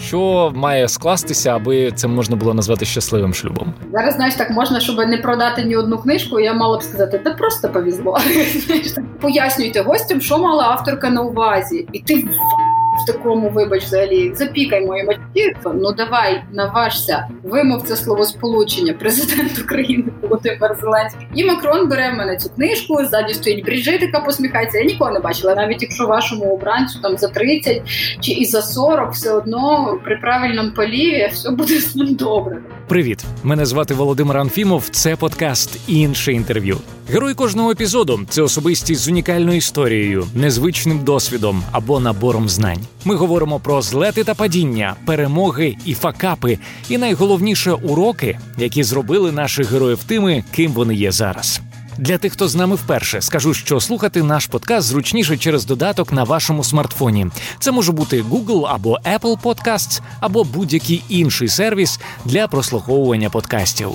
Що має скластися, аби це можна було назвати щасливим шлюбом? Зараз знаєш, так можна, щоб не продати ні одну книжку. Я мала б сказати, та просто повезло. Пояснюйте гостям, що мала авторка на увазі, і ти такому, вибач, взагалі запікай мої матір. Ну давай наважся, вимов це словосполучення. Президент України Володимир Зеленський. І Макрон бере в мене цю книжку. Ззаді стоїть Бріджитика, посміхається. Я нікого не бачила. Навіть якщо вашому обранцю там за 30 чи і за 40, все одно при правильному поліві все буде з ним добре. Привіт, мене звати Володимир Анфімов. Це подкаст інше інтерв'ю. Герой кожного епізоду це особистість з унікальною історією, незвичним досвідом або набором знань. Ми говоримо про злети та падіння, перемоги і факапи, і найголовніше уроки, які зробили наших героїв тими, ким вони є зараз. Для тих, хто з нами вперше, скажу, що слухати наш подкаст зручніше через додаток на вашому смартфоні. Це може бути Google або Apple Podcasts, або будь-який інший сервіс для прослуховування подкастів.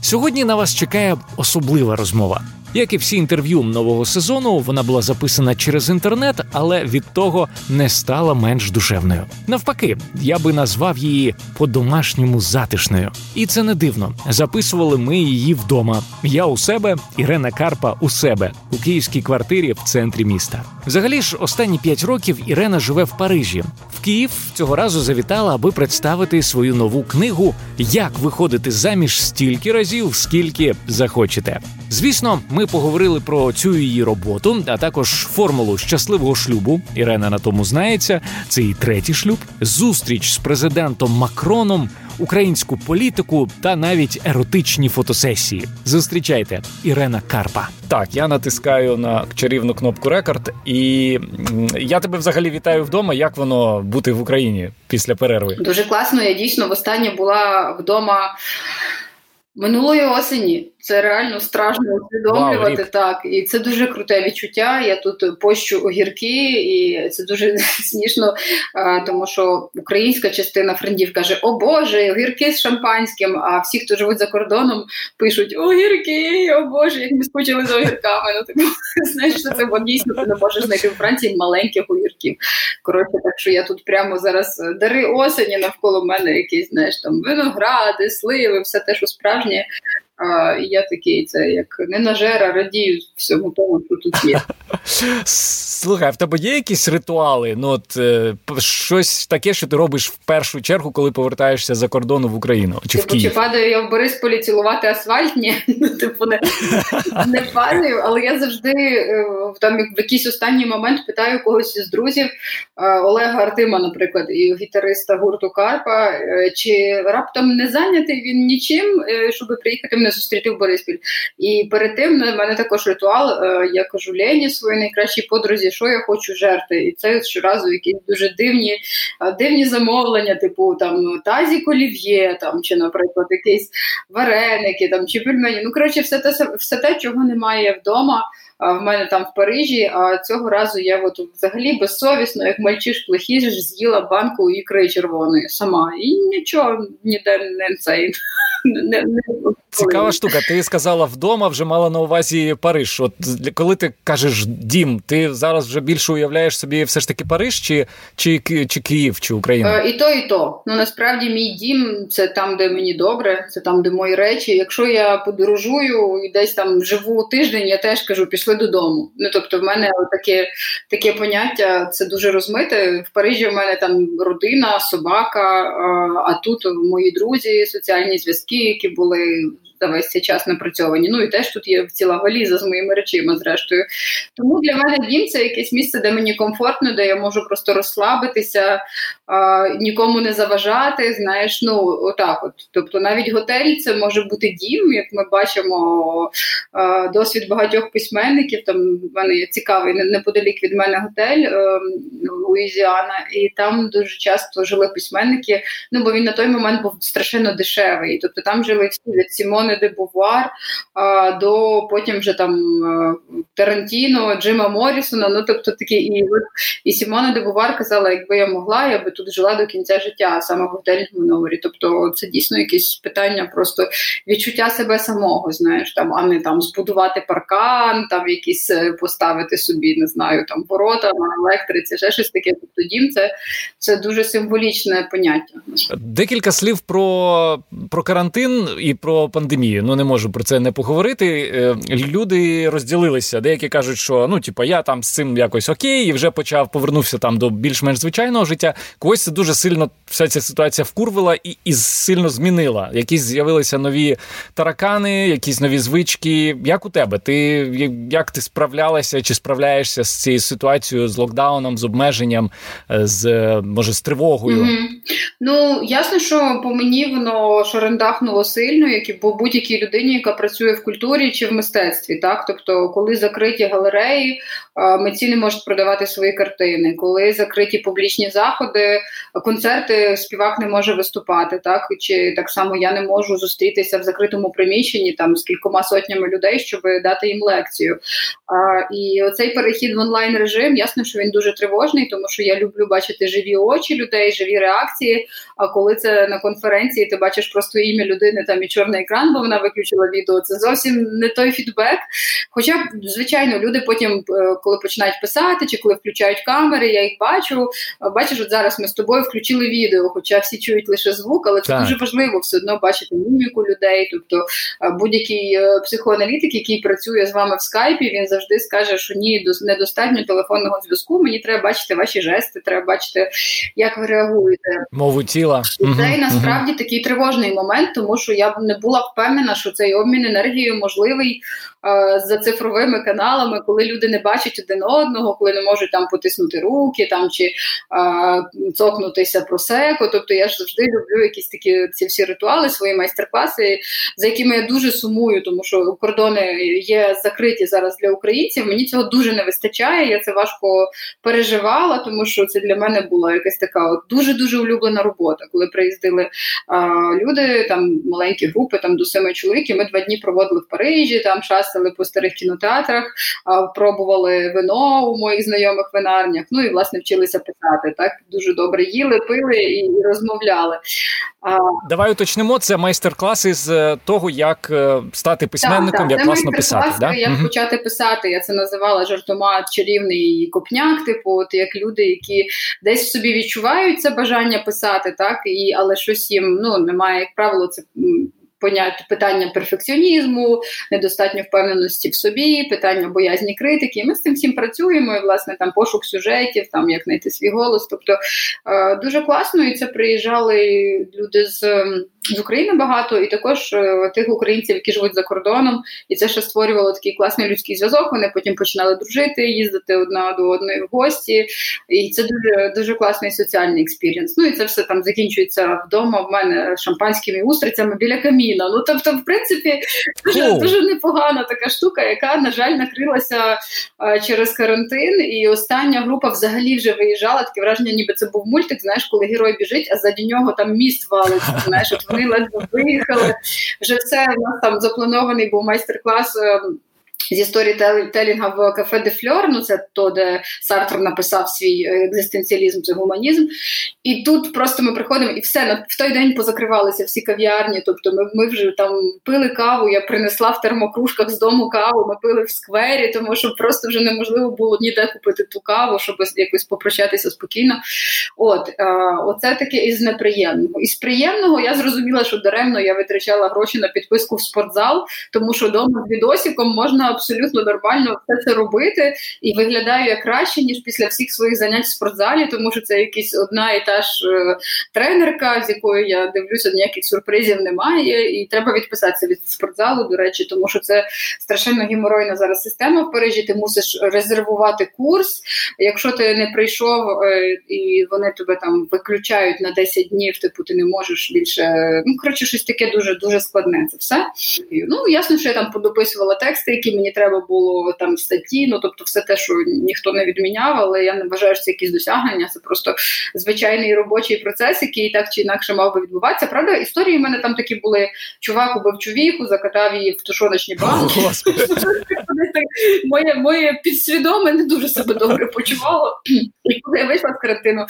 Сьогодні на вас чекає особлива розмова. Як і всі інтерв'ю нового сезону, вона була записана через інтернет, але від того не стала менш душевною. Навпаки, я би назвав її по-домашньому затишною, і це не дивно. Записували ми її вдома. Я у себе, Ірена Карпа у себе у київській квартирі в центрі міста. Взагалі ж, останні п'ять років Ірена живе в Парижі. В Київ цього разу завітала, аби представити свою нову книгу Як виходити заміж стільки разів, скільки захочете. Звісно, ми поговорили про цю її роботу, а також формулу щасливого шлюбу. Ірена на тому знається. Це і третій шлюб, зустріч з президентом Макроном, українську політику та навіть еротичні фотосесії. Зустрічайте Ірена Карпа. Так, я натискаю на чарівну кнопку рекорд, і я тебе взагалі вітаю вдома. Як воно бути в Україні після перерви? Дуже класно. Я дійсно востаннє була вдома минулої осені. Це реально страшно усвідомлювати wow, так. І це дуже круте відчуття. Я тут пощу огірки, і це дуже смішно, тому що українська частина френдів каже: О Боже, огірки з шампанським. А всі, хто живуть за кордоном, пишуть огірки, о Боже, як ми скучили за огірками. Ну типу, знаєш, що це бо дійсно ти не можеш знайти в Франції маленьких огірків. Коротше, так що я тут прямо зараз дари осені навколо мене якісь знаєш там виногради, сливи, все те, що справжнє. А я такий, це як не нажера, радію всьому тому, що тут є. Слухай, в тебе є якісь ритуали? Ну от е, щось таке, що ти робиш в першу чергу, коли повертаєшся за кордону в Україну? Чи типу, в Київ? чи падаю я в Борисполі цілувати асфальт? Ні, ну, типу не, не падаю, але я завжди е, там в якийсь останній момент питаю когось із друзів е, Олега Артима, наприклад, і гітариста гурту Карпа, е, чи раптом не зайнятий він нічим, щоб приїхати мене зустріти в Бориспіль. І перед тим на мене також ритуал. Я кажу Лені своїй найкращій подрузі, що я хочу жерти. І це щоразу якісь дуже дивні дивні замовлення, типу там тазі колів'є, там чи, наприклад, якісь вареники там чи пельмені. Ну коротше, все те все те, чого немає вдома в мене там в Парижі. А цього разу я от взагалі безсовісно, як мальчиш плохіж, з'їла банку ікри червоної сама. І нічого ніде не цей. Цікава штука. Ти сказала вдома, вже мала на увазі Париж. От коли ти кажеш дім, ти зараз вже більше уявляєш собі все ж таки Париж, чи чи, чи Київ, чи Україна? Е, і то, і то. Ну насправді мій дім це там, де мені добре, це там, де мої речі. Якщо я подорожую і десь там живу тиждень, я теж кажу, пішли додому. Ну тобто, в мене таке таке поняття це дуже розмите. В Парижі в мене там родина, собака, а тут мої друзі, соціальні зв'язки, які були за весь цей час напрацьовані. Ну і теж тут є ціла валіза з моїми речима, зрештою. Тому для мене дім це якесь місце, де мені комфортно, де я можу просто розслабитися, а, нікому не заважати. Знаєш, ну отак. От. Тобто, навіть готель це може бути дім, як ми бачимо а, досвід багатьох письменників. Там в мене є цікавий неподалік від мене готель е, Луїзіана, і там дуже часто жили письменники. Ну бо він на той момент був страшенно дешевий. Тобто там жили всі від Сімони Сімони де Бувар, до потім вже там Тарантіно, Джима Морісона. Ну тобто такі і і Сімона де Бувар казала, якби я могла, я би тут жила до кінця життя, саме в готельному номері. Тобто, це дійсно якісь питання, просто відчуття себе самого, знаєш, там, а не там збудувати паркан, там якісь е, поставити собі, не знаю, там ворота на електриці, ще щось таке. Тобто дім це, це дуже символічне поняття. Декілька слів про про карантин і про пандемію. Ну не можу про це не поговорити. Е, люди розділилися. Деякі кажуть, що ну, типу, я там з цим якось окей, і вже почав повернувся там до більш-менш звичайного життя. Когось це дуже сильно вся ця ситуація вкурвила і і сильно змінила. Якісь з'явилися нові таракани, якісь нові звички. Як у тебе? Ти як ти справлялася чи справляєшся з цією ситуацією з локдауном, з обмеженням, е, з може з тривогою? Mm-hmm. Ну ясно, що по мені воно шарендахнуло сильно, як і по будь-якій людині, яка працює в культурі чи в мистецтві. Так, тобто, коли закриті галереї, митці не можуть продавати свої картини, коли закриті публічні заходи, концерти, співак не може виступати. Так чи так само я не можу зустрітися в закритому приміщенні там з кількома сотнями людей, щоб дати їм лекцію. А, І оцей перехід в онлайн режим, ясно, що він дуже тривожний, тому що я люблю бачити живі очі людей, живі реакції. А коли це на конференції, ти бачиш просто ім'я людини там і чорний екран, бо вона виключила відео. Це зовсім не той фідбек. Хоча, звичайно, люди потім, е, коли починають писати, чи коли включають камери, я їх бачу. Бачиш, от зараз ми з тобою включили відео, хоча всі чують лише звук, але це так. дуже важливо все одно бачити міміку людей. Тобто будь-який е, психоаналітик, який працює з вами в скайпі, він завжди скаже, що ні, недостатньо телефонного зв'язку. Мені треба бачити ваші жести, треба бачити, як ви реагуєте. Мову тіла і це насправді такий тривожний момент, тому що я б не була впевнена, що цей обмін енергією можливий за цифровими каналами, коли люди не бачать один одного, коли не можуть там потиснути руки там чи е, цокнутися про секу. Тобто я ж завжди люблю якісь такі ці всі ритуали, свої майстер-класи, за якими я дуже сумую, тому що кордони є закриті зараз для українців. Мені цього дуже не вистачає. Я це важко переживала, тому що це для мене була якась така от дуже дуже улюблена робота. Коли приїздили а, люди, там маленькі групи, там до семи чоловіків. Ми два дні проводили в Парижі, там час гасили по старих кінотеатрах, пробували вино у моїх знайомих винарнях. Ну і власне вчилися писати. Так дуже добре їли, пили і розмовляли. Давай уточнимо це майстер-класи з е, того, як е, стати письменником, так, як класно писати. Да? Як угу. почати писати? Я це називала жартома чарівний копняк. Типу, от як люди, які десь в собі відчувають це бажання писати, так і але щось їм ну немає, як правило, це поняття питання перфекціонізму, недостатньо впевненості в собі, питання боязні критики. Ми з цим всім працюємо. і, Власне, там пошук сюжетів, там як знайти свій голос. Тобто е, дуже класно, і це приїжджали люди з. З України багато, і також е, тих українців, які живуть за кордоном, і це ще створювало такий класний людський зв'язок. Вони потім починали дружити, їздити одна до одної в гості, і це дуже дуже класний соціальний experience. Ну і це все там закінчується вдома. В мене шампанськими устрицями біля каміна. Ну тобто, в принципі, дуже дуже непогана така штука, яка на жаль накрилася а, через карантин. І остання група взагалі вже виїжджала. Таке враження, ніби це був мультик. Знаєш, коли герой біжить, а заді нього там міст валиться. Знаєш, от вони ледве виїхали. Вже все у нас там запланований був майстер-клас. Зі сторітелінга в кафе де Фльор, ну це то, де Сартр написав свій екзистенціалізм, це гуманізм. І тут просто ми приходимо, і все в той день позакривалися всі кав'ярні. Тобто, ми ми вже там пили каву. Я принесла в термокружках з дому каву. Ми пили в сквері, тому що просто вже неможливо було ніде купити ту каву, щоб якось попрощатися спокійно. От а, оце таке із неприємного. Із приємного я зрозуміла, що даремно я витрачала гроші на підписку в спортзал, тому що вдома з відосиком можна абсолютно нормально все це робити і виглядаю я краще ніж після всіх своїх занять в спортзалі, тому що це якась одна і та ж е, тренерка, з якою я дивлюся, ніяких сюрпризів немає, і треба відписатися від спортзалу. До речі, тому що це страшенно геморойна зараз система в Парижі. Ти мусиш резервувати курс. Якщо ти не прийшов е, і вони тебе там виключають на 10 днів, типу ти не можеш більше. Ну коротше, щось таке дуже дуже складне. Це все. Ну ясно, що я там подописувала тексти, які мені треба було там статті. Ну тобто, все те, що ніхто не відміняв, але я не вважаю, що це якісь досягнення. Це просто звичайний робочий процес, який так чи інакше мав би відбуватися. Правда, історії в мене там такі були: чувак убив чувіху, закатав її в тушоночні банки. Моє моє підсвідоме не дуже себе добре почувало. І коли я вийшла з карантину,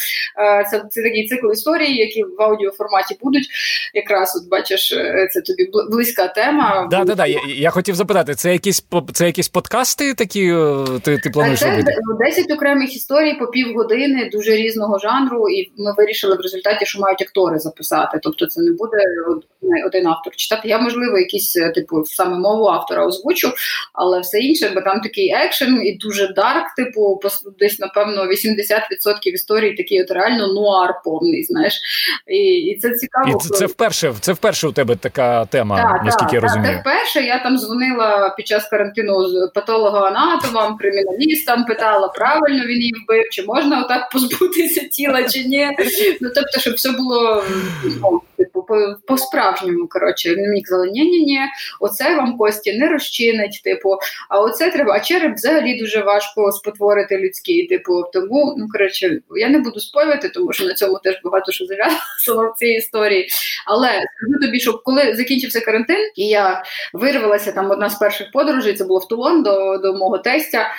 це це такий цикл історії, які в аудіоформаті будуть. Якраз от бачиш, е, це тобі близька тема. Да, да, да. Я, я хотів запитати, це якісь це якісь подкасти такі е, ти ти плануєш це робити? 10 окремих історій по півгодини, дуже різного жанру, і ми вирішили в результаті, що мають актори записати. Тобто це не буде один автор читати. Я, можливо, якісь, е, типу, саме мову автора озвучу, але все інше, бо там такий екшен і дуже дарк, типу, десь, напевно, 80% історій такий от реально нуар повний, знаєш. І і це цікаво. І це, це вперше це вперше у тебе така тема, так, наскільки так, я розумію. Це вперше я там дзвонила під час карантину з патологоанатомам, криміналістам, питала, правильно він її вбив, чи можна отак позбутися тіла, чи ні. Ну тобто, щоб все було ну, типу, по-справжньому. Коротше, мені казали, ні ні ні оце вам кості не розчинить, типу, а оце треба. А череп взагалі дуже важко спотворити людський. Типу, тому ну коротше, я не буду спойлити, тому що на цьому теж багато що зав'язано в цій історії. Але скажу тобі, що коли закінчився карантин, і я вирвалася там одна з перших подорожей, це було в Тулон до, до мого тестя.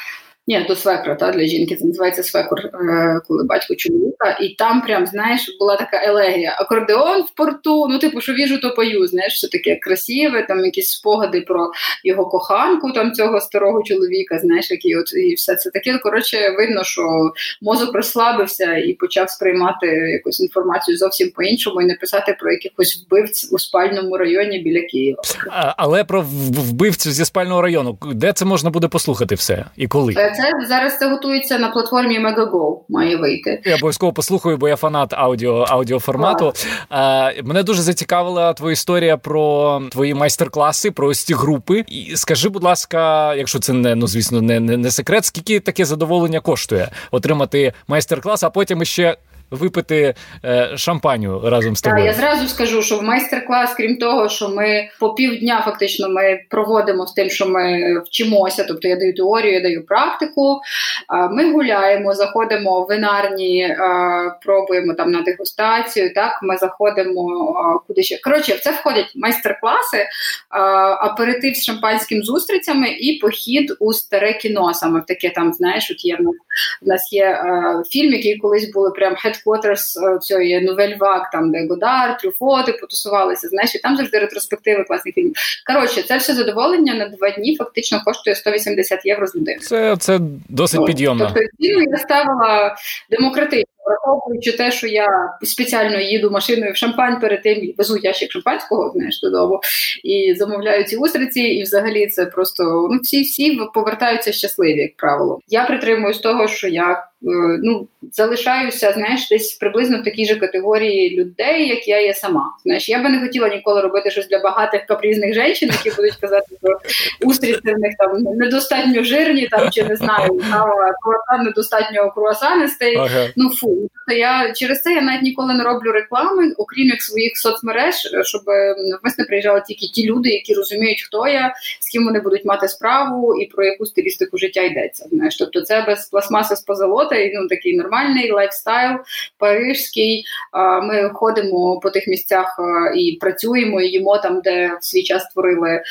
Ні, до свекра, та для жінки це називається свекор, е, коли батько чоловіка, і там прям знаєш була така елегія. Акордеон в порту. Ну, типу, що віжу, то пою. Знаєш, все таке красиве, там якісь спогади про його коханку, там цього старого чоловіка. Знаєш, які от і все це таке. Коротше, видно, що мозок розслабився і почав сприймати якусь інформацію зовсім по-іншому і не писати про якихось вбивць у спальному районі біля Києва. А, але про вбивцю зі спального району, де це можна буде послухати все і коли? Е, це зараз це готується на платформі Megago, має вийти. Я обов'язково послухаю, бо я фанат аудіо аудіоформату. А, мене дуже зацікавила твоя історія про твої майстер-класи, про ось ці групи. І скажи, будь ласка, якщо це не ну звісно, не, не, не секрет, скільки таке задоволення коштує отримати майстер-клас, а потім ще випити е, шампаню разом з тобою. Так, Я зразу скажу, що в майстер-клас, крім того, що ми по півдня фактично ми проводимо з тим, що ми вчимося. Тобто я даю теорію, я даю практику. Ми гуляємо, заходимо в винарні, пробуємо там на дегустацію. Так, ми заходимо куди ще. Коротше, в це входять майстер-класи, аперитив з шампанським зустрічами і похід у старе кіно. Саме в таке там, знаєш, от є в нас є фільм, який колись були прям headquarters е, цієї новель Вак, там де Годар, Трюфоти потусувалися. Знаєш, і там завжди ретроспективи класних фільмів. Коротше, це все задоволення на два дні фактично коштує 180 євро з людини. Це це досить підйомно. Тобто ціну я ставила демократично. Враховуючи те, що я спеціально їду машиною в шампань перед тим і везу ящик шампанського знаєш, додому і замовляю ці устриці, і взагалі це просто ну всі всі повертаються щасливі, як правило. Я притримуюсь того, що я ну, залишаюся, знаєш, десь приблизно в такій же категорії людей, як я є сама. Знаєш, я би не хотіла ніколи робити щось для багатих капрізних жінок, які будуть казати, що устриці в них там недостатньо жирні, там чи не знаю, круасан недостатньо круасанистий. Ага. Ну фу. Тобто я через це я навіть ніколи не роблю реклами, окрім як своїх соцмереж, щоб в нас не приїжджали тільки ті люди, які розуміють, хто я, з ким вони будуть мати справу і про яку стилістику життя йдеться. Знаєш, тобто це без пластмаси з позолоти, робота, ну такий нормальний lifestyle, парижський. Ми ходимо по тих місцях і працюємо, і їмо там, де в свій час створили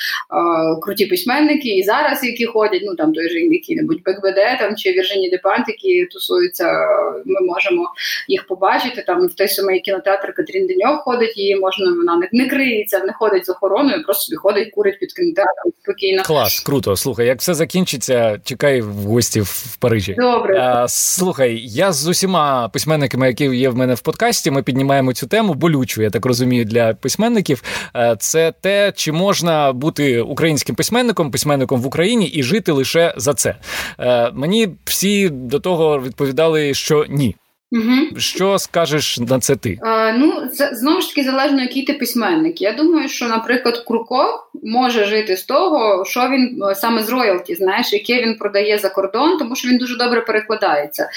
круті письменники, і зараз які ходять, ну там той же який-небудь Бекбеде там чи Віржині Депант, які тусуються, ми можемо їх побачити. Там в той самий кінотеатр Катрін Деньов ходить, її можна вона не, не криється, не ходить з охороною, просто собі ходить, курить під кінотеатром спокійно. Клас, круто. Слухай, як все закінчиться, чекай в гості в Парижі. Добре. А, Слухай, я з усіма письменниками, які є в мене в подкасті, ми піднімаємо цю тему болючу, я так розумію, для письменників. Е, це те, чи можна бути українським письменником, письменником в Україні і жити лише за це. Е, мені всі до того відповідали, що ні. Угу. Що скажеш на це ти? Е, ну, це знову ж таки залежно, який ти письменник. Я думаю, що, наприклад, Круко може жити з того, що він е, саме з роялті, знаєш, яке він продає за кордон, тому що він дуже добре перекладається.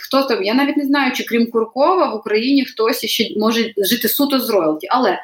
Хто там? Я навіть не знаю, чи крім Куркова в Україні хтось ще може жити суто з роялті. Але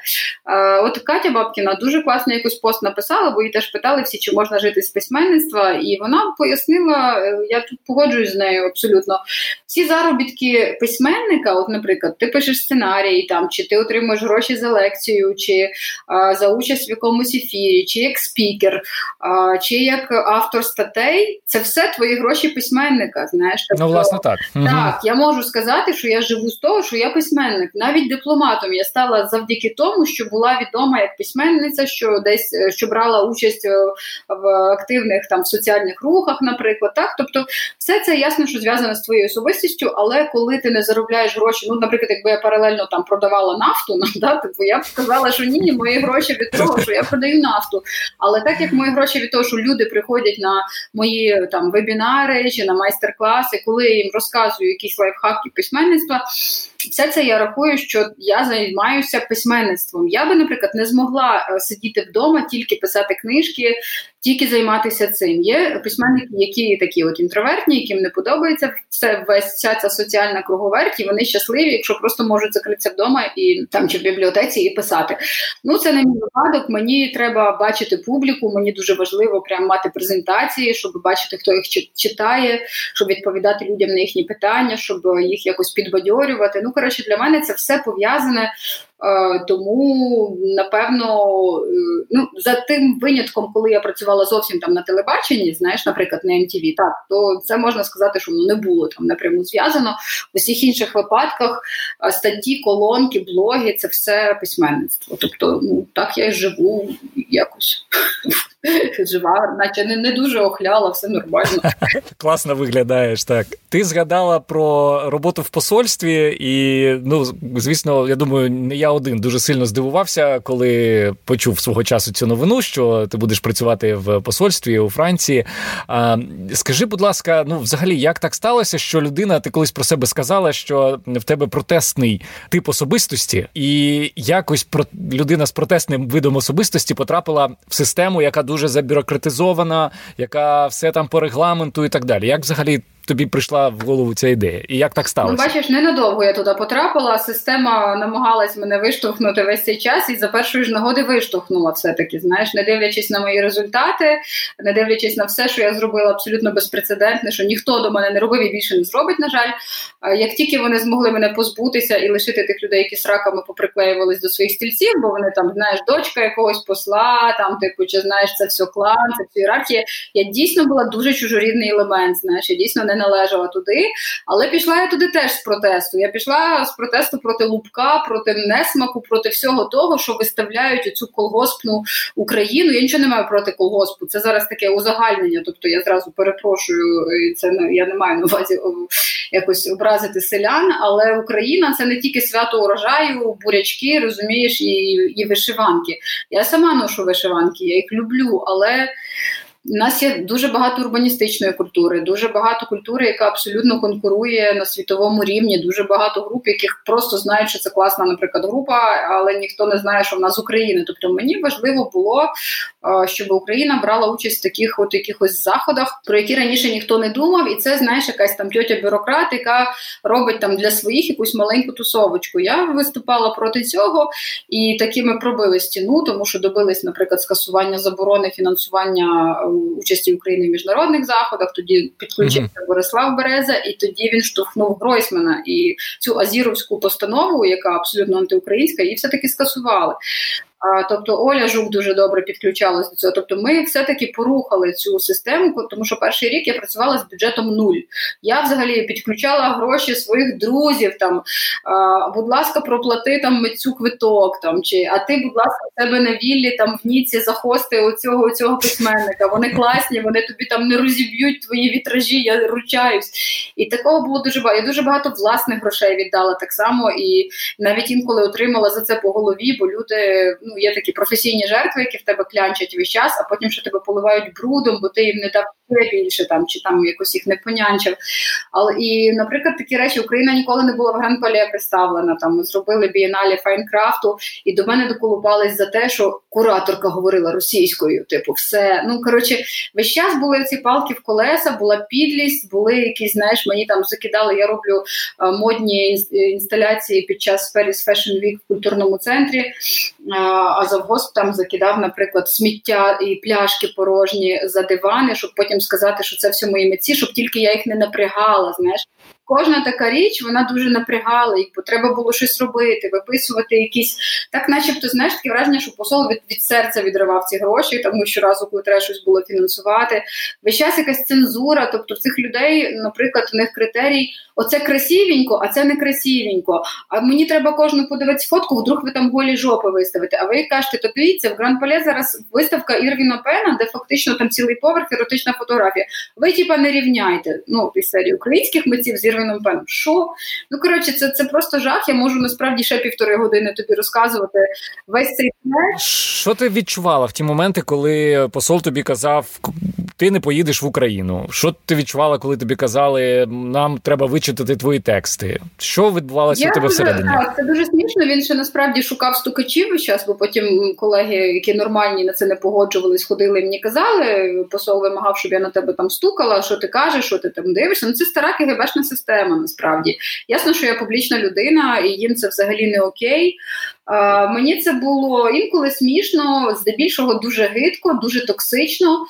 от Катя Бабкіна дуже класно якийсь пост написала, бо її теж питали всі, чи можна жити з письменництва, і вона пояснила, е, я тут погоджуюсь з нею абсолютно. Всі заробітки письменника, от, наприклад, ти пишеш сценарій, там, чи ти отримуєш гроші за лекцію, чи а, за участь в якомусь ефірі, чи як спікер, а, чи як автор статей, це все твої гроші письменника. знаєш. Ну, власне, так. Так, я можу сказати, що я живу з того, що я письменник. Навіть дипломатом я стала завдяки тому, що була відома як письменниця, що десь е, що брала участь е, в активних там соціальних рухах, наприклад. Так, тобто, все це ясно, що зв'язане з твоєю особистістю, але коли ти не заробляєш гроші, ну, наприклад, якби я паралельно там продавала нафту, ну, да, типу, я б сказала, що ні, мої гроші від того, що я продаю нафту. Але так як мої гроші від того, що люди приходять на мої там вебінари чи на майстер-класи, коли я їм розказую якісь лайфхаки письменництва. Все це я рахую, що я займаюся письменництвом. Я би, наприклад, не змогла е, сидіти вдома, тільки писати книжки, тільки займатися цим. Є письменники, які такі от інтровертні, яким не подобається все весь вся ця соціальна круговерть, і вони щасливі, якщо просто можуть закритися вдома і там чи в бібліотеці і писати. Ну це не мій випадок. Мені треба бачити публіку. Мені дуже важливо прям мати презентації, щоб бачити, хто їх читає, щоб відповідати людям на їхні питання, щоб їх якось підбадьорювати. Ну коротше, для мене це все пов'язане тому напевно, е, ну за тим винятком, коли я працювала зовсім там на телебаченні, знаєш, наприклад, на MTV, так то це можна сказати, що воно не було там напряму зв'язано. В усіх інших випадках е, статті, колонки, блоги це все письменництво. Тобто, ну так я й живу якось. Жива, наче не не дуже охляла, все нормально. Класно виглядаєш так. Ти згадала про роботу в посольстві, і ну звісно, я думаю, не я один дуже сильно здивувався, коли почув свого часу цю новину, що ти будеш працювати в посольстві у Франції. А, Скажи, будь ласка, ну взагалі, як так сталося, що людина, ти колись про себе сказала, що в тебе протестний тип особистості, і якось про людина з протестним видом особистості потрапила в систему, яка дуже забюрократизована, яка все там по регламенту і так далі. Як взагалі тобі прийшла в голову ця ідея? І як так сталося? Ну, бачиш, ненадовго я туди потрапила. Система намагалась мене виштовхнути весь цей час, і за першої ж нагоди виштовхнула все-таки. Знаєш, не дивлячись на мої результати, не дивлячись на все, що я зробила абсолютно безпрецедентне, що ніхто до мене не робив і більше не зробить. На жаль, як тільки вони змогли мене позбутися і лишити тих людей, які з раками поприклеювались до своїх стільців, бо вони там знаєш, дочка якогось посла, там типу, чи знаєш, це все клан, це все ієрархія. Я дійсно була дуже чужорідний елемент. Знаєш, я дійсно не не належала туди. Але пішла я туди теж з протесту. Я пішла з протесту проти лупка, проти несмаку, проти всього того, що виставляють цю колгоспну Україну. Я нічого не маю проти колгоспу. Це зараз таке узагальнення. Тобто я зразу перепрошую, це я не маю на увазі якось образити селян. Але Україна це не тільки свято урожаю, бурячки, розумієш, і, і вишиванки. Я сама ношу вишиванки, я їх люблю, але. У нас є дуже багато урбаністичної культури, дуже багато культури, яка абсолютно конкурує на світовому рівні. Дуже багато груп, яких просто знають, що це класна, наприклад, група, але ніхто не знає, що вона з України. Тобто мені важливо було, щоб Україна брала участь в таких от якихось заходах, про які раніше ніхто не думав, і це знаєш, якась там тьотя бюрократ, яка робить там для своїх якусь маленьку тусовочку. Я виступала проти цього і такими пробили стіну, тому що добились, наприклад, скасування заборони фінансування участі України в міжнародних заходах. Тоді підключився mm-hmm. Борислав Береза, і тоді він штовхнув Гройсмана і цю азіровську постанову, яка абсолютно антиукраїнська, її все таки скасували. Тобто Оля Жук дуже добре підключалась до цього. Тобто, ми все-таки порухали цю систему, тому що перший рік я працювала з бюджетом нуль. Я взагалі підключала гроші своїх друзів. Там, будь ласка, проплати там митцю квиток. Там, чи, А ти, будь ласка, в себе на віллі там в Ніці захости оцього, оцього письменника. Вони класні, вони тобі там не розіб'ють твої вітражі, я ручаюсь. І такого було дуже багато. Я дуже багато власних грошей віддала так само, і навіть інколи отримала за це по голові, бо люди. ну, є такі професійні жертви, які в тебе клянчать весь час, а потім ще тебе поливають брудом, бо ти їм не дав більше там, чи там якось їх не понянчив. Але і, наприклад, такі речі Україна ніколи не була в Гран-Пале представлена. Там ми зробили бієналі Файнкрафту, і до мене доколупались за те, що кураторка говорила російською. Типу, все. Ну коротше, весь час були ці палки в колеса, була підлість, були якісь, знаєш, мені там закидали. Я роблю а, модні інсталяції під час Paris Fashion Week в культурному центрі. А, а завгосп там закидав, наприклад, сміття і пляшки порожні за дивани, щоб потім сказати, що це все мої митці, щоб тільки я їх не напрягала. Знаєш, кожна така річ вона дуже напрягала, бо треба було щось робити, виписувати якісь так, начебто, знаєш, таке враження, що посол від, від серця відривав ці гроші, тому що разу, коли треба щось було фінансувати. Весь час якась цензура, тобто цих людей, наприклад, у них критерій. Оце красивенько, а це не красивенько. А мені треба кожну подивитися фотку, вдруг ви там голі жопи виставите. А ви кажете, то дивіться, в Гран Пале зараз виставка Ірвіна Пена, де фактично там цілий поверх, еротична фотографія. Ви типа не рівняйте. Ну, із серії українських митців з Ірвіном Пеном. Що? Ну коротше, це це просто жах. Я можу насправді ще півтори години тобі розказувати весь цей Що ти відчувала в ті моменти, коли посол тобі казав, ти не поїдеш в Україну? Що ти відчувала, коли тобі казали, нам треба вичитати твої тексти? Що відбувалося у тебе всередині? Так, Це дуже смішно. Він ще насправді шукав стукачів весь час, бо потім колеги, які нормальні на це не погоджувались, ходили і мені казали. Посол вимагав, щоб я на тебе там стукала. Що ти кажеш, що ти там дивишся? Ну це стара КГБшна система. Насправді ясно, що я публічна людина, і їм це взагалі не окей. А, Мені це було інколи смішно, здебільшого дуже гидко, дуже токсично.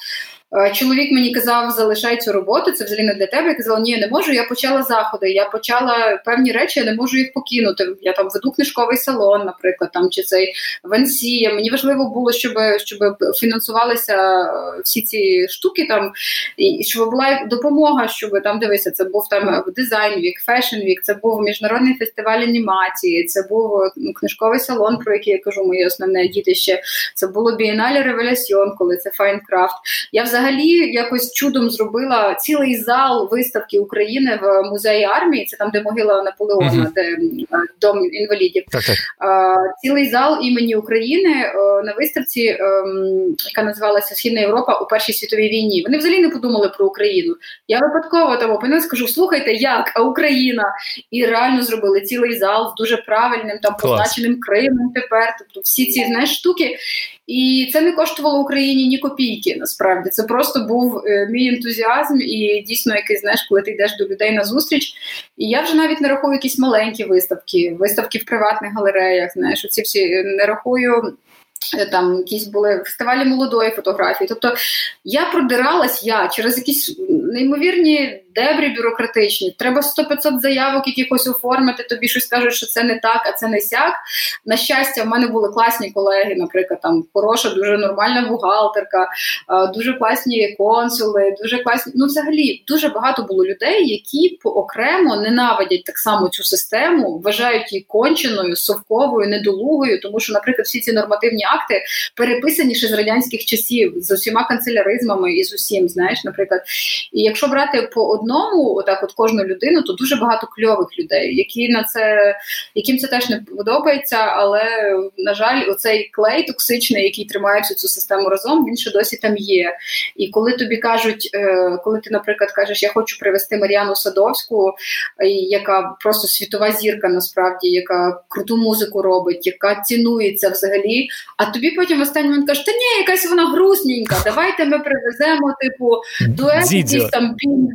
Е, чоловік мені казав, залишай цю роботу, це взагалі не для тебе. Я казала, ні, не можу. Я почала заходи. Я почала певні речі, я не можу їх покинути. Я там веду книжковий салон, наприклад, там чи цей Вансія. Мені важливо було, щоб щоб фінансувалися всі ці штуки там, і щоб була допомога, щоб там дивися, це був там design week, fashion week, це був міжнародний фестиваль анімації, це був ну, книжковий салон, про який я кажу, моє основне дітище. Це було бієналі Ревелясьон, коли це Файнкрафт. Я взагалі взагалі якось чудом зробила цілий зал виставки України в музеї армії. Це там, де могила Наполеона, uh-huh. де е, дом інвалідів. Так-так. Цілий зал імені України е, на виставці, ем, яка називалася Східна Європа у Першій світовій війні. Вони взагалі не подумали про Україну. Я випадково там опинилась, скажу: слухайте, як а Україна? І реально зробили цілий зал з дуже правильним там позначеним Кримом. Тепер тобто всі ці знаєш штуки. І це не коштувало Україні ні копійки. Насправді це просто був е, мій ентузіазм, і дійсно якийсь знаєш, коли ти йдеш до людей на зустріч. І я вже навіть не рахую якісь маленькі виставки, виставки в приватних галереях. Знаєш, оці всі е, не рахую. Е, там якісь були фестивалі молодої фотографії. Тобто я продиралась я через якісь неймовірні дебрі бюрократичні. Треба 100-500 заявок якихось оформити. Тобі щось кажуть, що це не так, а це не сяк. На щастя, в мене були класні колеги, наприклад, там хороша, дуже нормальна бухгалтерка, дуже класні консули, дуже класні. Ну, взагалі, дуже багато було людей, які окремо ненавидять так само цю систему, вважають її конченою, совковою, недолугою, тому що, наприклад, всі ці нормативні акти переписані ще з радянських часів з усіма канцеляризмами і з усім, знаєш, наприклад. І якщо брати по одному, отак, от кожну людину, то дуже багато кльових людей, які на це, яким це теж не подобається, але на жаль, оцей клей токсичний, який тримає всю цю систему разом, він ще досі там є. І коли тобі кажуть, е, коли ти, наприклад, кажеш, я хочу привезти Мар'яну Садовську, яка просто світова зірка, насправді, яка круту музику робить, яка цінується взагалі. А тобі потім в останній момент кажуть, та ні, якась вона грустненька, давайте ми привеземо, типу, дует якийсь там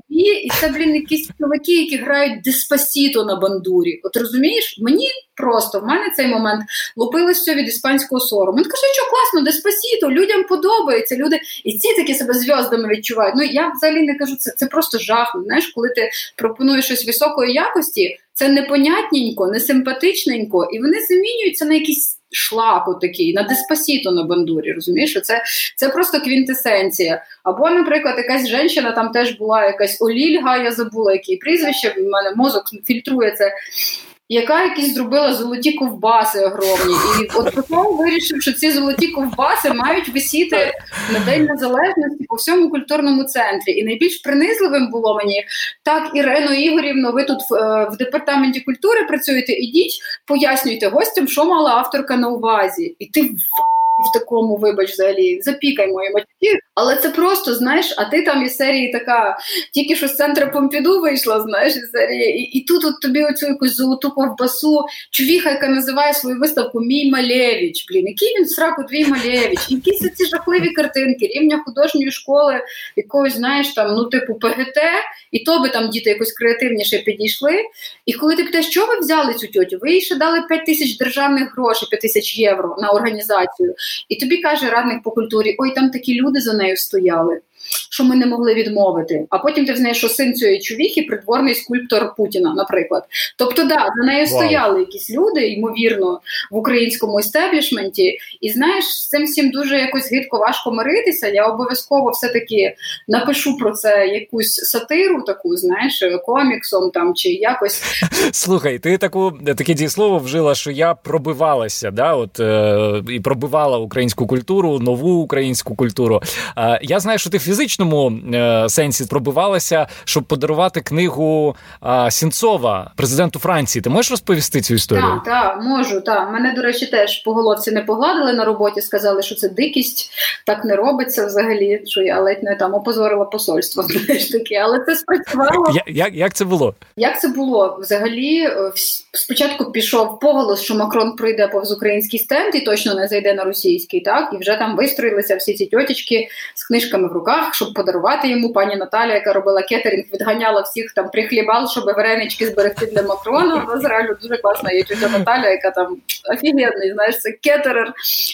бі і це, блін, якісь чоловіки, які грають диспасіто на бандурі. От розумієш, мені просто в мене цей момент лупилось все від іспанського сорому. Він каже, що класно, диспасіто, людям подобається. Люди і ці такі себе зв'яздами відчувають. Ну я взагалі не кажу, це це просто жах. Знаєш, коли ти пропонуєш щось високої якості, це непонятненько, несимпатичненько, і вони замінюються на якісь шлаку такий, на диспасіто на бандурі. Розумієш, це це просто квінтесенція. Або, наприклад, якась жінка, там теж була якась Олільга, я забула, який прізвище, в мене мозок фільтрує це яка якісь зробила золоті ковбаси огромні. І от потім вирішив, що ці золоті ковбаси мають висіти на День Незалежності по всьому культурному центрі. І найбільш принизливим було мені так, Ірено Ігорівно, ви тут в, е, департаменті культури працюєте, ідіть, пояснюйте гостям, що мала авторка на увазі. І ти в такому, вибач, взагалі, запікай мої матюки. Але це просто, знаєш, а ти там із серії така, тільки що з центру Помпіду вийшла, знаєш, із серії, і, і тут от тобі оцю якусь золоту ковбасу, чувіха, яка називає свою виставку Мій Малевич. Блін, який він сраку твій Малевич? Якісь ці жахливі картинки, рівня художньої школи, якогось, знаєш, там, ну, типу, ПГТ, і то би там діти якось креативніше підійшли. І коли ти питаєш, що ви взяли цю тьотю? Ви їй ще дали 5 тисяч державних грошей, 5 тисяч євро на організацію. І тобі каже радник по культурі: ой, там такі люди за нею стояли що ми не могли відмовити. А потім ти знаєш, що син цієї чувіхи придворний скульптор Путіна, наприклад. Тобто, да, за нею wow. стояли якісь люди, ймовірно, в українському істеблішменті. І знаєш, з цим всім дуже якось гидко важко миритися. Я обов'язково все-таки напишу про це якусь сатиру, таку, знаєш, коміксом там чи якось. Слухай, ти таку таке дієслово вжила, що я пробивалася, да, от е, і пробивала українську культуру, нову українську культуру. Е, я знаю, що ти фізично фізичному е, сенсі пробивалася, щоб подарувати книгу е, Сінцова президенту Франції. Ти можеш розповісти цю історію? Так, так, можу. Так. Мене, до речі, теж по головці не погладили на роботі, сказали, що це дикість, так не робиться взагалі. Що я ледь не там опозорила посольство. таки, але це спрацювало. Я, як, як це було? Як це було? Взагалі, е, спочатку пішов поголос, що Макрон пройде повз український стенд і точно не зайде на російський, так і вже там вистроїлися всі ці тьотічки з книжками в руках щоб подарувати йому пані Наталя, яка робила кетерінг, відганяла всіх там прихлібал, щоб варенички зберегти для Макрона. У нас реально дуже класна є тетя Наталя, яка там офігенний, знаєш, це кетерер.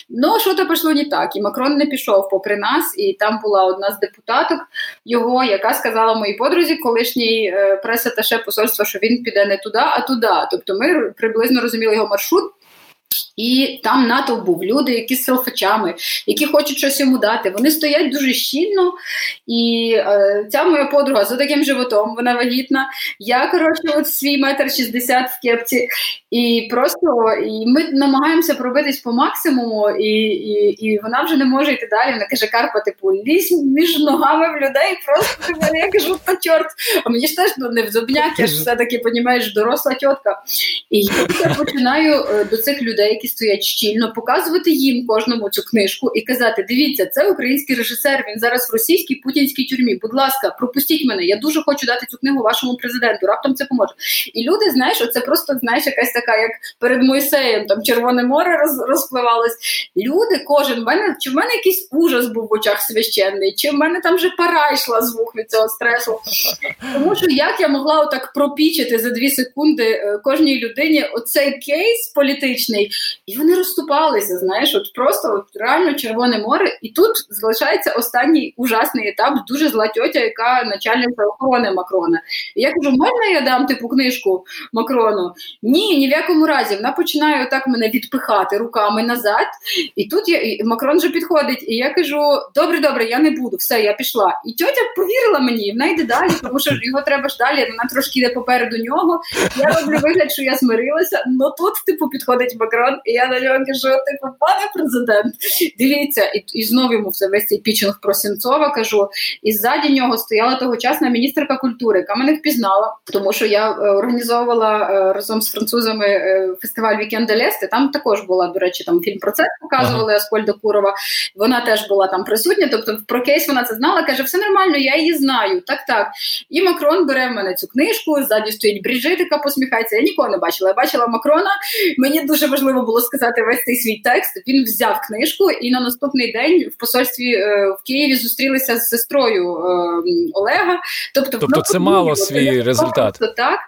Ну що то пішло не так. І Макрон не пішов попри нас, і там була одна з депутаток його, яка сказала моїй подрузі, колишній е, прес-аташе посольства, що він піде не туди, а туди. Тобто ми приблизно розуміли його маршрут. І там натовп був люди, які з селфачами, які хочуть щось йому дати. Вони стоять дуже щільно. І е, ця моя подруга за таким животом, вона вагітна. Я коротше, от свій метр шістдесят в кепці, і просто і ми намагаємося пробитись по максимуму, і і, і вона вже не може йти далі. Вона каже: Карпа, типу, лізь між ногами в людей, просто типу, я кажу, та чорт. А мені ж теж ну, не в зубняк, я ж все таки понімаєш, доросла тітка. І я починаю е, до цих людей які стоять щільно, показувати їм кожному цю книжку і казати: Дивіться, це український режисер. Він зараз в російській путінській тюрмі. Будь ласка, пропустіть мене. Я дуже хочу дати цю книгу вашому президенту. Раптом це поможе. І люди, знаєш, оце просто знаєш, якась така, як перед Мойсеєм, там Червоне море роз, розпливалось. Люди, кожен в мене чи в мене якийсь ужас був в очах священний, чи в мене там вже пара йшла звук від цього стресу. Тому що як я могла отак пропічити за дві секунди е, кожній людині оцей кейс політичний, і вони розступалися. Знаєш, от просто от реально Червоне море, і тут залишається останній ужасний етап. Дуже зла тьотя, яка начальниця охорони Макрона. І я кажу, можна я дам типу книжку Макрону? Ні, ні в якому разі. Вона починає отак мене відпихати руками назад. І тут я і Макрон вже підходить, і я кажу: добре, добре, я не буду, все, я пішла. І тьотя повірила мені, вона йде далі, тому що його треба ж далі. Вона трошки йде попереду нього. Я роблю вигляд, що я змирилася. Ну тут, типу, підходить Макрон. І я на нього кажу: типу, пане президент, дивіться, і і знову йому все весь цей пічинг про Сенцова кажу. І ззаді нього стояла тогочасна міністерка культури, яка мене впізнала, тому що я е, організовувала е, разом з французами е, фестиваль Вікенд Лести. Там також була, до речі, там фільм про це показували ага. Аскольда Курова. Вона теж була там присутня. Тобто, про кейс вона це знала. каже: все нормально, я її знаю. Так, так. І Макрон бере в мене цю книжку. Ззаді стоїть Бріджит, яка посміхається. Я нікого не бачила. Я бачила Макрона. Мені дуже важливо було сказати весь цей свій текст. Він взяв книжку, і на наступний день в посольстві е, в Києві зустрілися з сестрою е, Олега. Тобто, тобто це мало свій результат. Просто так.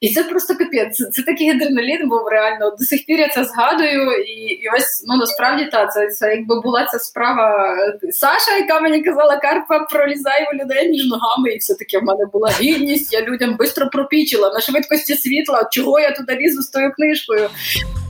І це просто капець. Це, це такий адреналін був реально. До сих пір я це згадую. І і ось ну насправді та це, це якби була ця справа е, Саша, яка мені казала, Карпа, пролізай у людей між ногами, і все таки в мене була гідність. Я людям швидко пропічила на швидкості світла. Чого я туди лізу з тою книжкою?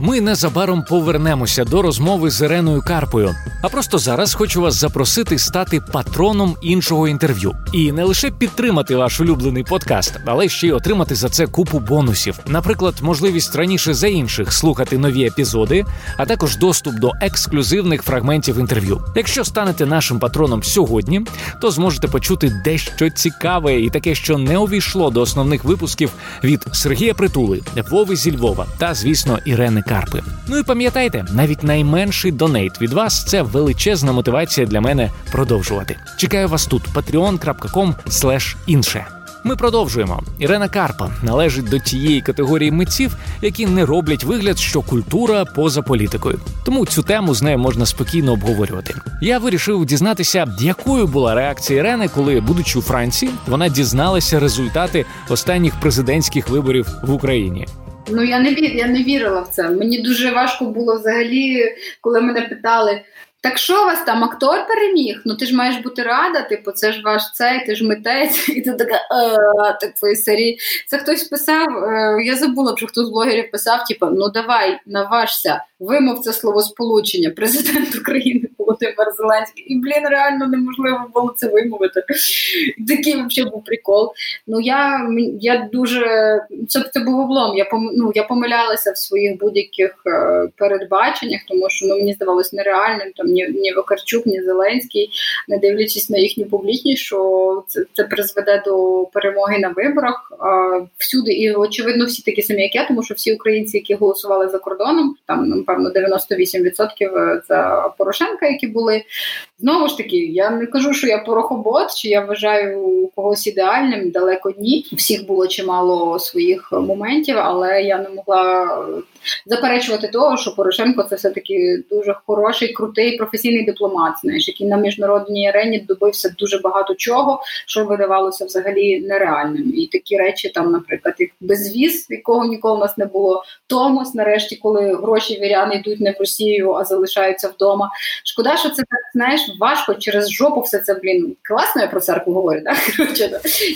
Ми незабаром повернемося до розмови з Іреною Карпою. А просто зараз хочу вас запросити стати патроном іншого інтерв'ю і не лише підтримати ваш улюблений подкаст, але ще й отримати за це купу бонусів. Наприклад, можливість раніше за інших слухати нові епізоди, а також доступ до ексклюзивних фрагментів інтерв'ю. Якщо станете нашим патроном сьогодні, то зможете почути дещо цікаве і таке, що не увійшло до основних випусків від Сергія Притули, Вови зі Львова та, звісно, Ірени Карпи. Ну і пам'ятайте, навіть найменший донейт від вас це величезна мотивація для мене продовжувати. Чекаю вас тут patreon.com інше. Ми продовжуємо. Ірена Карпа належить до тієї категорії митців, які не роблять вигляд, що культура поза політикою. Тому цю тему з нею можна спокійно обговорювати. Я вирішив дізнатися, якою була реакція Ірени, коли, будучи у Франції, вона дізналася результати останніх президентських виборів в Україні. Ну я не вір, я не вірила в це. Мені дуже важко було взагалі, коли мене питали. Так що вас там актор переміг? Ну ти ж маєш бути рада, типу, це ж ваш цей, ти ж митець, і ти така «Е, типу, серії. Це хтось писав. Е, я забула, що хтось з блогерів писав: типу, ну давай, наважся, вимов це словосполучення, президент України Володимир Зеленський. І, блін, реально неможливо було це вимовити. Такий взагалі був прикол. Ну я я дуже це це був облом. Я ну, я помилялася в своїх будь-яких е, передбаченнях, тому що ну, мені здавалось нереальним там ні, ні Вакарчук, ні Зеленський, не дивлячись на їхню публічність, що це це призведе до перемоги на виборах а, всюди. І очевидно, всі такі самі, як я, тому що всі українці, які голосували за кордоном, там напевно 98% за Порошенка, які були. Знову ж таки, я не кажу, що я порохобот, чи я вважаю когось ідеальним, далеко ні. Всіх було чимало своїх моментів, але я не могла заперечувати того, що Порошенко це все таки дуже хороший, крутий професійний дипломат, знаєш, який на міжнародній арені добився дуже багато чого, що видавалося взагалі нереальним. І такі речі, там, наприклад, як безвіз, якого ніколи у нас не було. Томос, нарешті, коли гроші віряни йдуть не в Росію, а залишаються вдома. Шкода, що це так знаєш важко через жопу все це блін. Класно я про церкву говорю, так?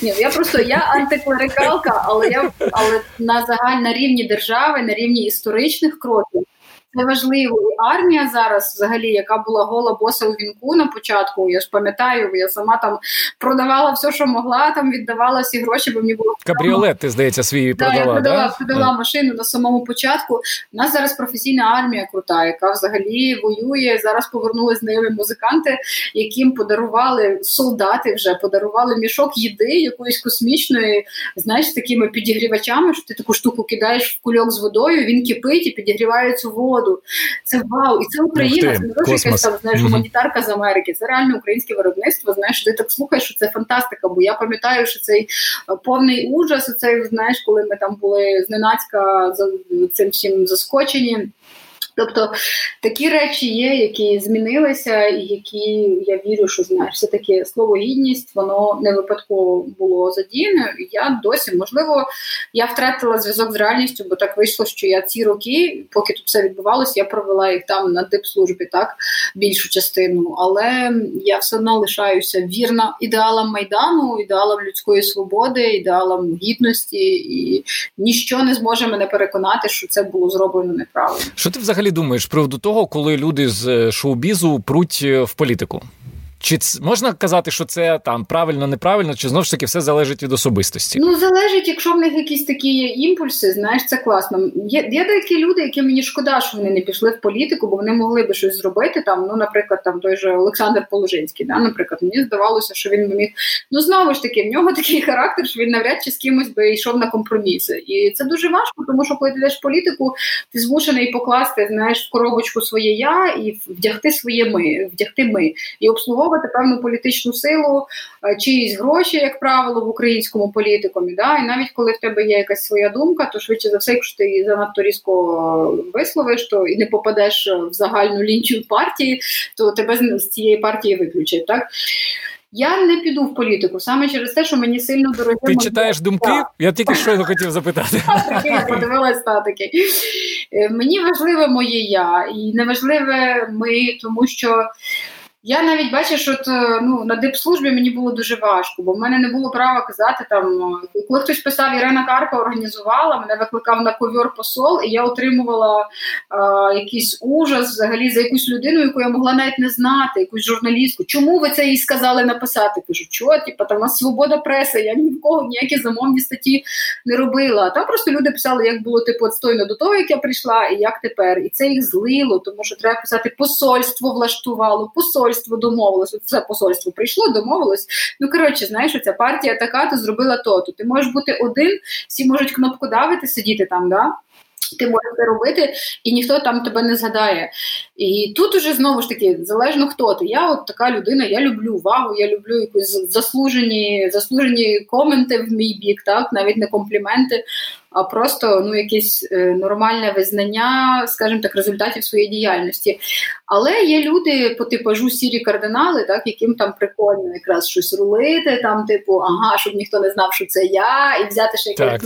Ні, я просто я антиклерикалка, але я але на загаль на рівні держави, на рівні історичних кроків це важливо. І армія зараз, взагалі, яка була гола боса у вінку на початку. Я ж пам'ятаю, я сама там продавала все, що могла, там віддавала всі гроші, бо мені було кабріолет. Ти здається, свій да, продала. Я продала, да? продала машину на самому початку. У нас зараз професійна армія крута, яка взагалі воює. Зараз повернулись знайомі музиканти, яким подарували солдати вже подарували мішок їди якоїсь космічної, знаєш, з такими підігрівачами, що ти таку штуку кидаєш в кульок з водою, він кипить і підігріває цю воду воду. Це вау, і це Україна. Це не то, що якась там знаєш, гуманітарка з Америки. Це реально українське виробництво. Знаєш, ти так слухаєш, що це фантастика. Бо я пам'ятаю, що цей е, повний ужас. Цей знаєш, коли ми там були зненацька за цим всім заскочені. Тобто такі речі є, які змінилися, і які я вірю, що знаєш, все таки слово гідність, воно не випадково було задіяне. Я досі, можливо, я втратила зв'язок з реальністю, бо так вийшло, що я ці роки, поки тут все відбувалося, я провела їх там на дипслужбі, так більшу частину. Але я все одно лишаюся вірна ідеалам майдану, ідеалам людської свободи, ідеалам гідності, і ніщо не зможе мене переконати, що це було зроблено неправильно. Що ти взагалі? Взагалі думаєш з приводу того, коли люди з е, шоу-бізу пруть е, в політику? Чи можна казати, що це там правильно, неправильно, чи знову ж таки все залежить від особистості? Ну залежить, якщо в них якісь такі імпульси, знаєш, це класно. Є є такі люди, які мені шкода, що вони не пішли в політику, бо вони могли би щось зробити. Там, ну, наприклад, там той же Олександр Положинський. Да, Наприклад, мені здавалося, що він би міг. Ну знову ж таки, в нього такий характер, що він навряд чи з кимось би йшов на компроміси. І це дуже важко, тому що коли ти йдеш в політику, ти змушений покласти знаєш в коробочку своє я і вдягти своє ми, вдягти ми і обслуговувати використовувати певну політичну силу, е, чиїсь гроші, як правило, в українському політикумі. Да? І навіть коли в тебе є якась своя думка, то швидше за все, якщо ти її занадто різко висловиш, то і не попадеш в загальну лінчу партії, то тебе з цієї партії виключать. Так? Я не піду в політику саме через те, що мені сильно дорогі. Ти читаєш думки? Так. Я тільки щойно хотів запитати. Я подивилась статики. Е, мені важливе моє я, і не важливе ми, тому що я навіть бачу, що то, ну, на дипслужбі мені було дуже важко, бо в мене не було права казати там, коли хтось писав Ірина Карпа організувала, мене викликав на ковір посол, і я отримувала а, якийсь ужас взагалі за якусь людину, яку я могла навіть не знати, якусь журналістку. Чому ви це їй сказали написати? Кажу, що типу, там у нас свобода преси, я ні в кого ніякі замовні статті не робила. Там просто люди писали, як було типу отстойно до того, як я прийшла, і як тепер. І це їх злило, тому що треба писати посольство влаштувало, посольство посольство домовилось. Це посольство прийшло, домовилось. Ну коротше, знаєш, ця партія така, то зробила то. То ти можеш бути один, всі можуть кнопку давити, сидіти там, да. ти можеш це робити, і ніхто там тебе не згадає. І тут уже знову ж таки залежно хто ти. Я от така людина, я люблю увагу, я люблю якісь заслужені заслужені коменти в мій бік, так навіть не компліменти а просто ну якесь е, нормальне визнання, скажімо так, результатів своєї діяльності. Але є люди по типажу сірі кардинали, так яким там прикольно якраз щось рулити, там, типу, ага, щоб ніхто не знав, що це я, і взяти ще якогось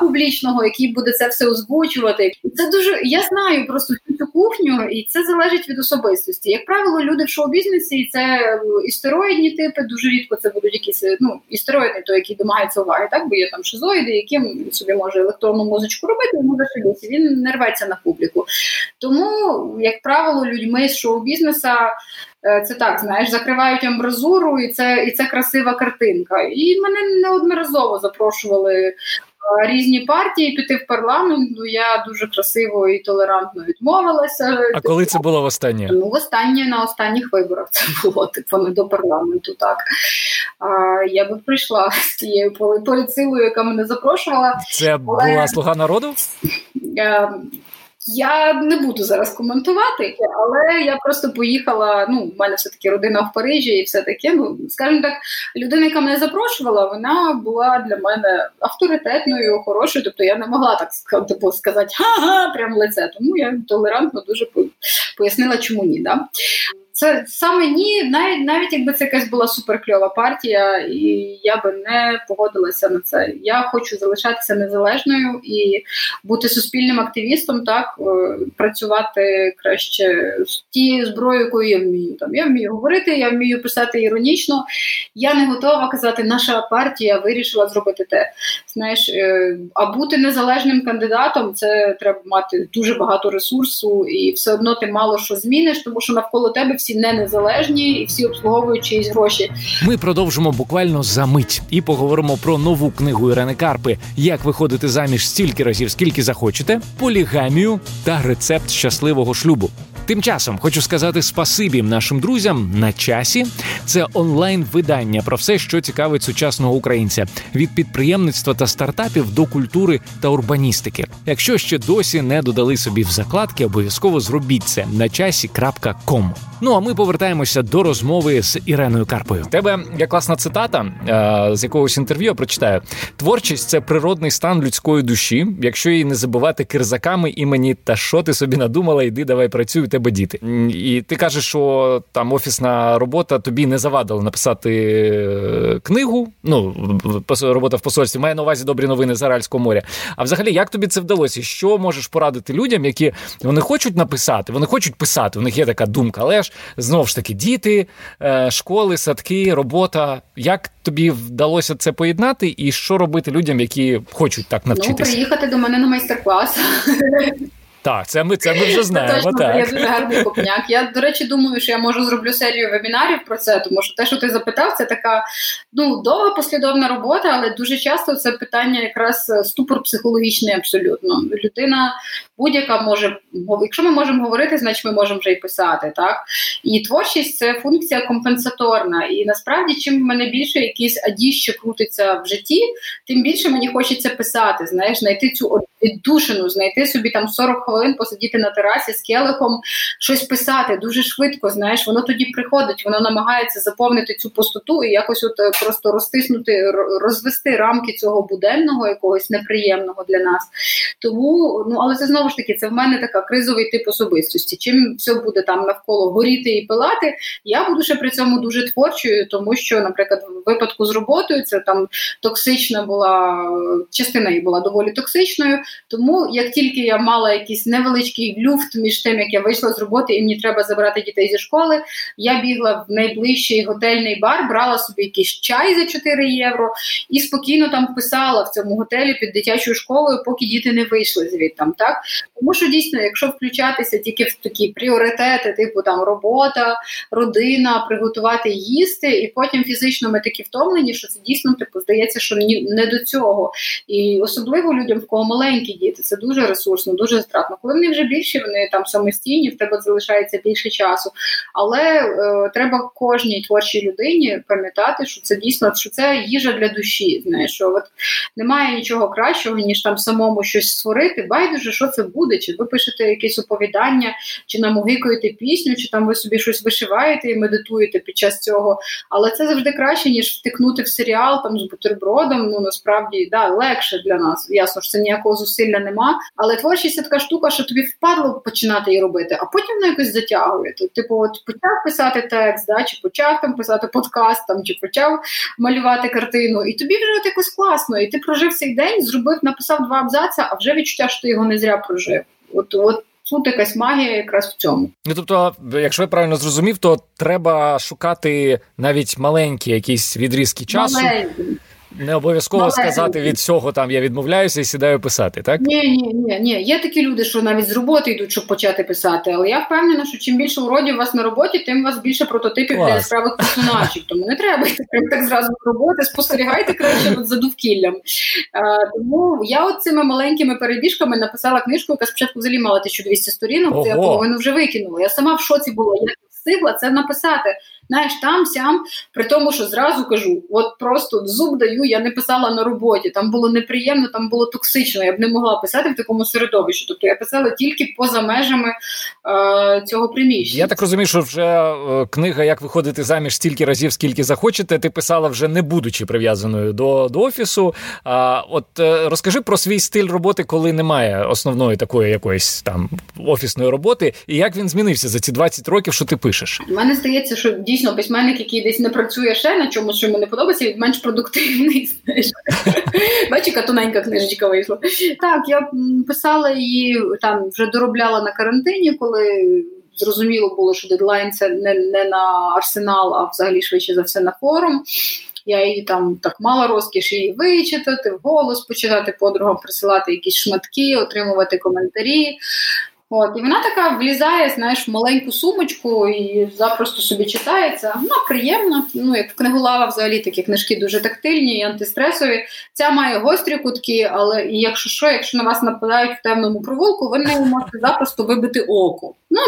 публічного, який буде це все озвучувати. Це дуже я знаю просто цю кухню, і це залежить від особистості. Як правило, люди в шоу-бізнесі це істероїдні типи, дуже рідко це будуть якісь е, ну істероїдні, то який домагається уваги, так бо є там шизоїди, яким собі може електронну музичку робити, йому зашибіться, він не рветься на публіку. Тому, як правило, людьми з шоу-бізнеса е, це так, знаєш, закривають амбразуру, і це і це красива картинка. І мене неодноразово запрошували різні партії піти в парламент. Ну я дуже красиво і толерантно відмовилася. А коли це було в останнє? Ну, в останнє на останніх виборах це було типу не до парламенту. Так а, я би прийшла з тією поліцилою, яка мене запрошувала. Це була слуга народу? Я, не буду зараз коментувати, але я просто поїхала. Ну, в мене все таки родина в Парижі, і все таке. Ну скажімо так, людина, яка мене запрошувала, вона була для мене авторитетною, хорошою. Тобто я не могла так типу, сказати ха-ха, прямо лице. Тому я толерантно дуже пояснила, чому ні. Да? Це саме ні, навіть навіть якби це якась була суперкльова партія, і я би не погодилася на це. Я хочу залишатися незалежною і бути суспільним активістом, так е, працювати краще з тією зброєю, якою я вмію. Там я вмію говорити, я вмію писати іронічно. Я не готова казати, наша партія вирішила зробити те. Знаєш, е, а бути незалежним кандидатом це треба мати дуже багато ресурсу, і все одно ти мало що зміниш, тому що навколо тебе всі не незалежні і всі обслуговують гроші. Ми продовжимо буквально за мить і поговоримо про нову книгу Ірени Карпи: як виходити заміж стільки разів, скільки захочете, полігамію та рецепт щасливого шлюбу. Тим часом хочу сказати спасибі нашим друзям на часі. Це онлайн-видання про все, що цікавить сучасного українця від підприємництва та стартапів до культури та урбаністики. Якщо ще досі не додали собі в закладки, обов'язково зробіть це на часі.ком. Ну а ми повертаємося до розмови з Іреною Карпою. Тебе є класна цитата е, з якогось інтерв'ю. я Прочитаю творчість це природний стан людської душі. Якщо її не забувати кирзаками імені, та що ти собі надумала, йди, давай працюй, тебе діти. І ти кажеш, що там офісна робота тобі не завадила написати е, книгу. Ну робота в посольстві має на увазі добрі новини з Аральського моря. А взагалі, як тобі це вдалося? Що можеш порадити людям, які вони хочуть написати, вони хочуть писати. У них є така думка, але ж знову ж таки діти, е, школи, садки, робота. Як тобі вдалося це поєднати, і що робити людям, які хочуть так ну, навчитися? Ну, Приїхати до мене на майстер-клас. Так, це ми це ми вже знаємо. Точно, так. Я дуже гарний копняк. Я, до речі, думаю, що я можу зроблю серію вебінарів про це, тому що те, що ти запитав, це така ну, довга послідовна робота, але дуже часто це питання якраз е, ступор психологічний абсолютно. Людина будь-яка може, якщо ми можемо говорити, значить ми можемо вже й писати. так? І творчість це функція компенсаторна. І насправді, чим в мене більше якийсь адіще крутиться в житті, тим більше мені хочеться писати, знаєш, знайти цю віддушину, знайти собі там 40 хвилин, посидіти на терасі з келихом, щось писати дуже швидко. Знаєш, воно тоді приходить, воно намагається заповнити цю пустоту і якось от е, просто розтиснути, розвести рамки цього буденного, якогось неприємного для нас. Тому, ну але це знову ж таки, це в мене така кризовий тип особистості. Чим все буде там навколо горіти і пилати, я буду ще при цьому дуже творчою, тому що, наприклад, в випадку з роботою це там токсична була частина її була доволі токсичною. Тому як тільки я мала якийсь невеличкий люфт між тим, як я вийшла з роботи, і мені треба забрати дітей зі школи, я бігла в найближчий готельний бар, брала собі якийсь чай за 4 євро і спокійно там писала в цьому готелі під дитячою школою, поки діти не вийшли звідти. Так тому що дійсно, якщо включатися тільки в такі пріоритети, типу там робота, родина, приготувати їсти, і потім фізично ми такі втомлені, що це дійсно типу здається, що не до цього. І особливо людям, в кого маленькі діти, це дуже ресурсно, дуже стратно класно. Коли вони вже більші, вони там самостійні, в тебе залишається більше часу. Але е, треба кожній творчій людині пам'ятати, що це дійсно що це їжа для душі. Знаєш, що от немає нічого кращого, ніж там самому щось створити. Байдуже, що це буде, чи ви пишете якесь оповідання, чи намугикуєте пісню, чи там ви собі щось вишиваєте і медитуєте під час цього. Але це завжди краще, ніж втикнути в серіал там з бутербродом. Ну насправді да, легше для нас. Ясно, що це ніякого зусилля нема. Але творчість це така штука, що тобі впадло починати її робити, а потім воно якось затягує. Типу, от почав писати текст, да, чи почав там писати подкаст, там чи почав малювати картину, і тобі вже от якось класно. І ти прожив цей день, зробив, написав два абзаци, а вже відчуття, що ти його не зря прожив. От от тут якась магія якраз в цьому. Ну тобто, якщо я правильно зрозумів, то треба шукати навіть маленькі якісь відрізки часу. Маленькі. Не обов'язково сказати від цього там я відмовляюся і сідаю писати, так? Ні, ні, ні, ні. Є такі люди, що навіть з роботи йдуть, щоб почати писати. Але я впевнена, що чим більше уродів у вас на роботі, тим у вас більше прототипів Клас. для яскравих персонажів. Тому не треба йти так зразу з роботи, спостерігайте краще за довкіллям. А, тому я от цими маленькими перебіжками написала книжку, яка спочатку взагалі мала 1200 сторінок, то я половину вже викинула. Я сама в шоці була. Я встигла це написати знаєш, там сям, при тому, що зразу кажу, от просто зуб даю, я не писала на роботі. Там було неприємно, там було токсично. Я б не могла писати в такому середовищі. Тобто я писала тільки поза межами е, цього приміщення. Я так розумію, що вже е, книга, як виходити заміж стільки разів, скільки захочете, ти писала вже не будучи прив'язаною до до офісу. А от е, розкажи про свій стиль роботи, коли немає основної такої якоїсь там офісної роботи, і як він змінився за ці 20 років, що ти пишеш? У мене здається, що дійсно письменник, який десь не працює ще на чомусь, що йому не подобається, він менш продуктивний. Бачиш, яка тоненька книжечка вийшла. Так, я писала її там, вже доробляла на карантині, коли. Зрозуміло було, що дедлайн це не не на арсенал, а взагалі швидше за все на форум. Я її там так мала розкіш її вичитати, вголос почитати подругам, присилати якісь шматки, отримувати коментарі. От, І вона така влізає, знаєш, в маленьку сумочку і запросто собі читається. Вона приємна. Ну, як в книголава взагалі такі книжки дуже тактильні і антистресові. Ця має гострі кутки, але і якщо що, якщо на вас нападають в темному провулку, ви нею можете запросто вибити око. Ну,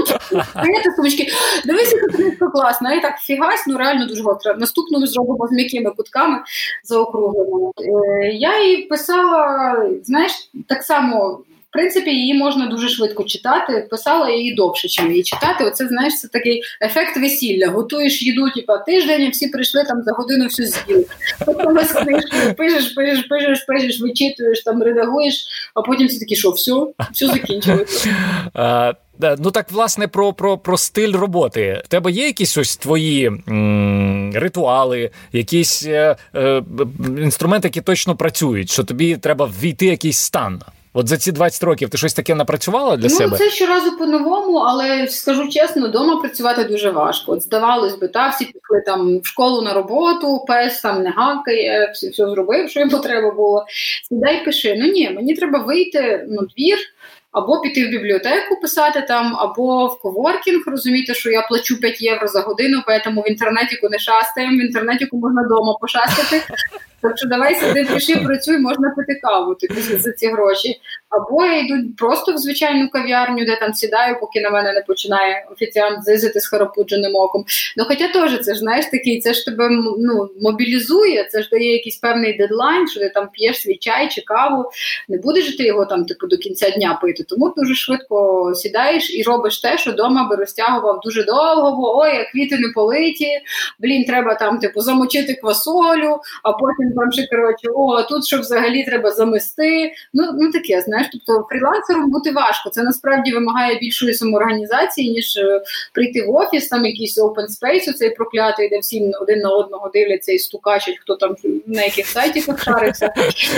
даєте сумочки, дивись, яка книжка класна, і так фігась, ну реально дуже гостра. Наступну зробимо з м'якими кутками заокругленими. Е, я її писала, знаєш, так само принципі, її можна дуже швидко читати. Писала її довше, чим її читати. Оце знаєш, це такий ефект весілля. Готуєш їду, типа тиждень, і всі прийшли там за годину всю з'їли. Потім з книжкою пишеш, пишеш, пишеш, пишеш, вичитуєш, там редагуєш, а потім всі такі, що все, все закінчилося. Ну так, власне, про про, про стиль роботи. В тебе є якісь ось твої м, ритуали, якісь е, е, інструменти, які точно працюють, що тобі треба ввійти якийсь стан. От за ці 20 років ти щось таке напрацювала для ну, себе? Ну, це щоразу по-новому, але скажу чесно, вдома працювати дуже важко. От здавалось би, та всі пішли там в школу на роботу, пес там не гакає, все, все зробив, що йому треба було. Сідай, пиши. Ну ні, мені треба вийти на двір або піти в бібліотеку писати там, або в коворкінг. Розумієте, що я плачу 5 євро за годину, тому в інтернеті не шастаємо, в інтернеті можна вдома пошастати. Так що давай сиди, пиши, працюй, можна пити каву типу, за ці гроші. Або я йду просто в звичайну кав'ярню, де там сідаю, поки на мене не починає офіціант зизити з харапудженим оком. Ну хоча теж це ж знаєш такий, це ж тебе ну, мобілізує, це ж дає якийсь певний дедлайн, що ти там п'єш свій чай чи каву. Не будеш ти його там типу до кінця дня пити. Тому дуже швидко сідаєш і робиш те, що вдома би розтягував дуже довго, бо ой, як квіти не политі, блін, треба там типу замочити квасолю, а потім там ще коротше, о, а тут що взагалі треба замести. Ну ну таке, знаєш, тобто фрілансером бути важко. Це насправді вимагає більшої самоорганізації, ніж е, прийти в офіс, там якийсь open space, цей проклятий, де всі один на одного дивляться і стукачать, хто там на яких сайтах шарився.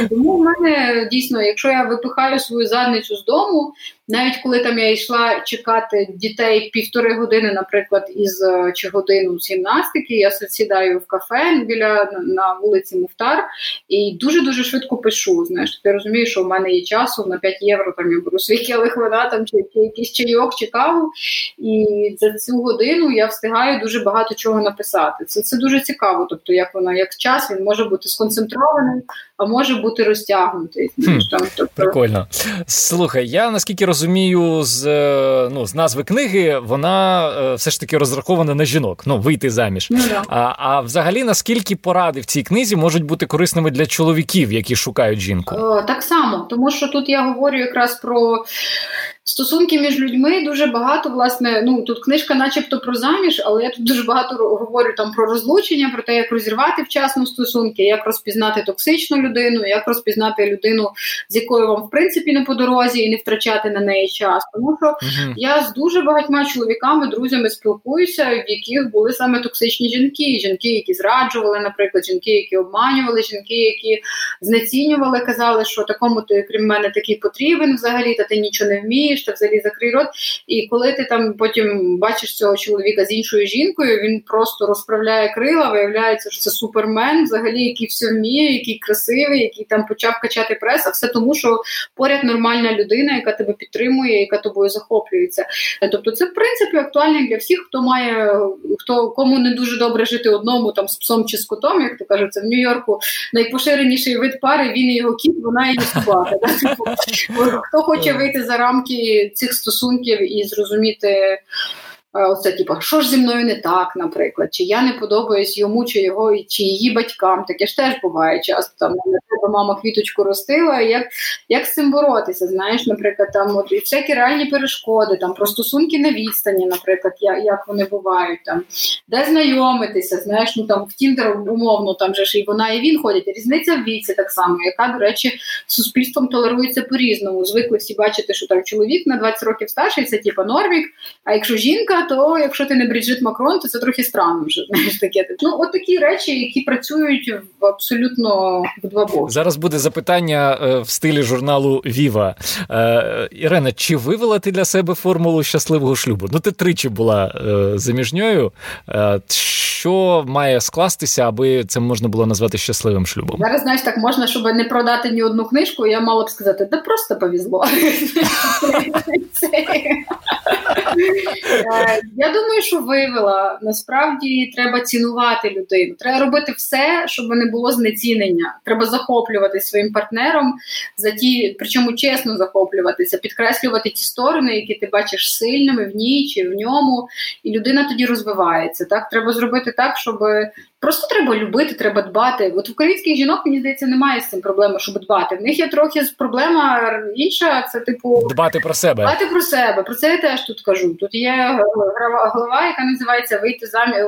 Тому в мене дійсно, якщо я випихаю свою задницю з дому. cu. Навіть коли там я йшла чекати дітей півтори години, наприклад, із е, чи годину з гімнастики, я сідаю в кафе біля на вулиці Муфтар і дуже дуже швидко пишу. Знаєш, ти розумієш, що в мене є часу на 5 євро. Там я беру свій келих вода, там чи, чи якийсь чайок, чи каву. І за цю годину я встигаю дуже багато чого написати. Це це дуже цікаво. Тобто, як вона як час він може бути сконцентрований, а може бути розтягнутий. Знаєш, там тобто... Прикольно. Слухай, я наскільки розумію, розумію, з ну, з назви книги, вона все ж таки розрахована на жінок. Ну, вийти заміж. Ну, да. А а взагалі, наскільки поради в цій книзі можуть бути корисними для чоловіків, які шукають жінку? О, так само, тому що тут я говорю якраз про Стосунки між людьми дуже багато, власне, ну тут книжка, начебто, про заміж, але я тут дуже багато говорю там про розлучення, про те, як розірвати вчасно стосунки, як розпізнати токсичну людину, як розпізнати людину, з якою вам в принципі не по дорозі, і не втрачати на неї час. Тому що uh я з дуже багатьма чоловіками, друзями спілкуюся, в яких були саме токсичні жінки, жінки, які зраджували, наприклад, жінки, які обманювали, жінки, які знецінювали, казали, що такому ти крім мене такий потрібен взагалі, та ти нічого не вмієш розумієш, та взагалі закрий рот. І коли ти там потім бачиш цього чоловіка з іншою жінкою, він просто розправляє крила, виявляється, що це супермен, взагалі, який все вміє, який красивий, який там почав качати прес, а все тому, що поряд нормальна людина, яка тебе підтримує, яка тобою захоплюється. Тобто, це в принципі актуально для всіх, хто має хто кому не дуже добре жити одному там з псом чи з котом, як то кажуть, це в Нью-Йорку найпоширеніший вид пари. Він і його кіт, вона і собака. Хто хоче вийти за рамки цих стосунків і зрозуміти. Оце, типу, що ж зі мною не так, наприклад, чи я не подобаюсь йому, чи його, чи її батькам. Таке ж теж буває часто. Там мама квіточку ростила. Як як з цим боротися? Знаєш, наприклад, там от і всякі реальні перешкоди, там про стосунки на відстані, наприклад, як як вони бувають, там де знайомитися, знаєш, ну там в Тіндер умовно там же ж і вона, і він ходять. Різниця в віці так само, яка, до речі, суспільством толерується по-різному. Звикли всі бачити, що там чоловік на 20 років старший, це типа нормік. А якщо жінка то якщо ти не Бріджит Макрон, то це трохи странно вже знаєш таке. Ну от такі речі, які працюють в абсолютно в два боки. Зараз буде запитання е, в стилі журналу Віва. Е, Ірена, чи вивела ти для себе формулу щасливого шлюбу? Ну, ти тричі була е, заміжньою. Що має скластися, аби це можна було назвати щасливим шлюбом? Зараз знаєш, так можна, щоб не продати ні одну книжку. Я мала б сказати, да просто повезло. Я думаю, що вивела. Насправді треба цінувати людину. Треба робити все, щоб не було знецінення. Треба захоплюватися своїм партнером за ті, причому чесно захоплюватися, підкреслювати ті сторони, які ти бачиш сильними в ній чи в ньому, і людина тоді розвивається. Так треба зробити так, щоб Просто треба любити, треба дбати. От українських жінок, мені здається, немає з цим проблеми, щоб дбати. В них є трохи проблема інша. Це типу дбати про себе. Дбати про себе. Про це я теж тут кажу. Тут є глава, яка називається Вийти заміж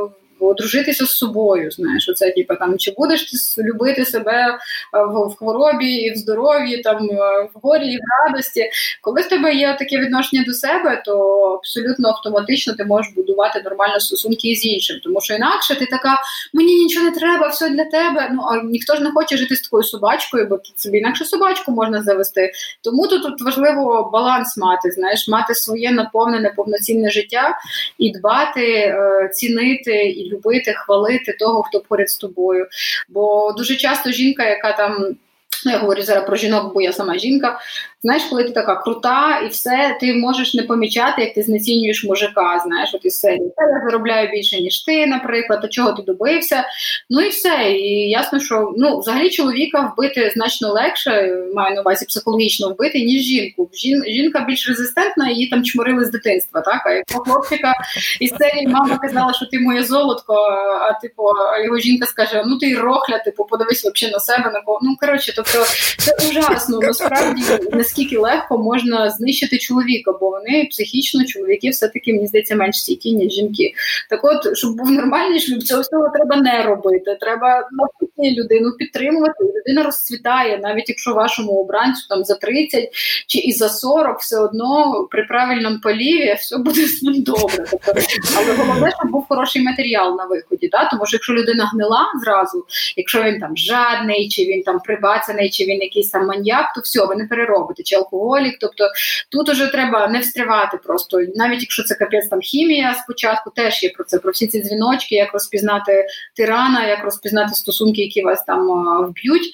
одружитися з собою. Знаєш, оце типу, там чи будеш ти любити себе е, в, в хворобі і в здоров'ї, там е, в горі і в радості. Коли в тебе є таке відношення до себе, то абсолютно автоматично ти можеш будувати нормальні стосунки із іншим. Тому що інакше ти така, мені нічого не треба, все для тебе. Ну а ніхто ж не хоче жити з такою собачкою, бо тут собі інакше собачку можна завести. Тому тут, тут важливо баланс мати, знаєш, мати своє наповнене повноцінне життя і дбати, е, цінити і любити, хвалити того, хто поряд з тобою. Бо дуже часто жінка, яка там. Ну, я говорю зараз про жінок, бо я сама жінка. Знаєш, коли ти така крута і все, ти можеш не помічати, як ти знецінюєш мужика. Знаєш, от із серії я заробляю більше, ніж ти, наприклад, до чого ти добився. Ну і все. І ясно, що ну, взагалі чоловіка вбити значно легше, маю на увазі психологічно вбити, ніж жінку. Жін, жінка більш резистентна, її там чморили з дитинства. Так, а якщо хлопчика із серії мама казала, що ти моє золотко, а типу, його жінка скаже: Ну ти рохля, типу, подивись взагалі на себе на кого. Ну коротше, тобто це ужасно. Насправді не наскільки легко можна знищити чоловіка, бо вони психічно чоловіки все-таки мені здається менш стійкі, ніж жінки. Так от, щоб був нормальний шлюб, цього всього треба не робити. Треба навпаки людину підтримувати. Людина розцвітає, навіть якщо вашому обранцю там за 30 чи і за 40, все одно при правильному поліві все буде з ним добре. Тобто, але головне, щоб був хороший матеріал на виході. Да? Тому що якщо людина гнила зразу, якщо він там жадний, чи він там прибацаний, чи він якийсь там маньяк, то все, ви не переробите бути чи алкоголік. Тобто тут уже треба не встрівати просто, навіть якщо це капець там хімія спочатку, теж є про це, про всі ці дзвіночки, як розпізнати тирана, як розпізнати стосунки, які вас там вб'ють.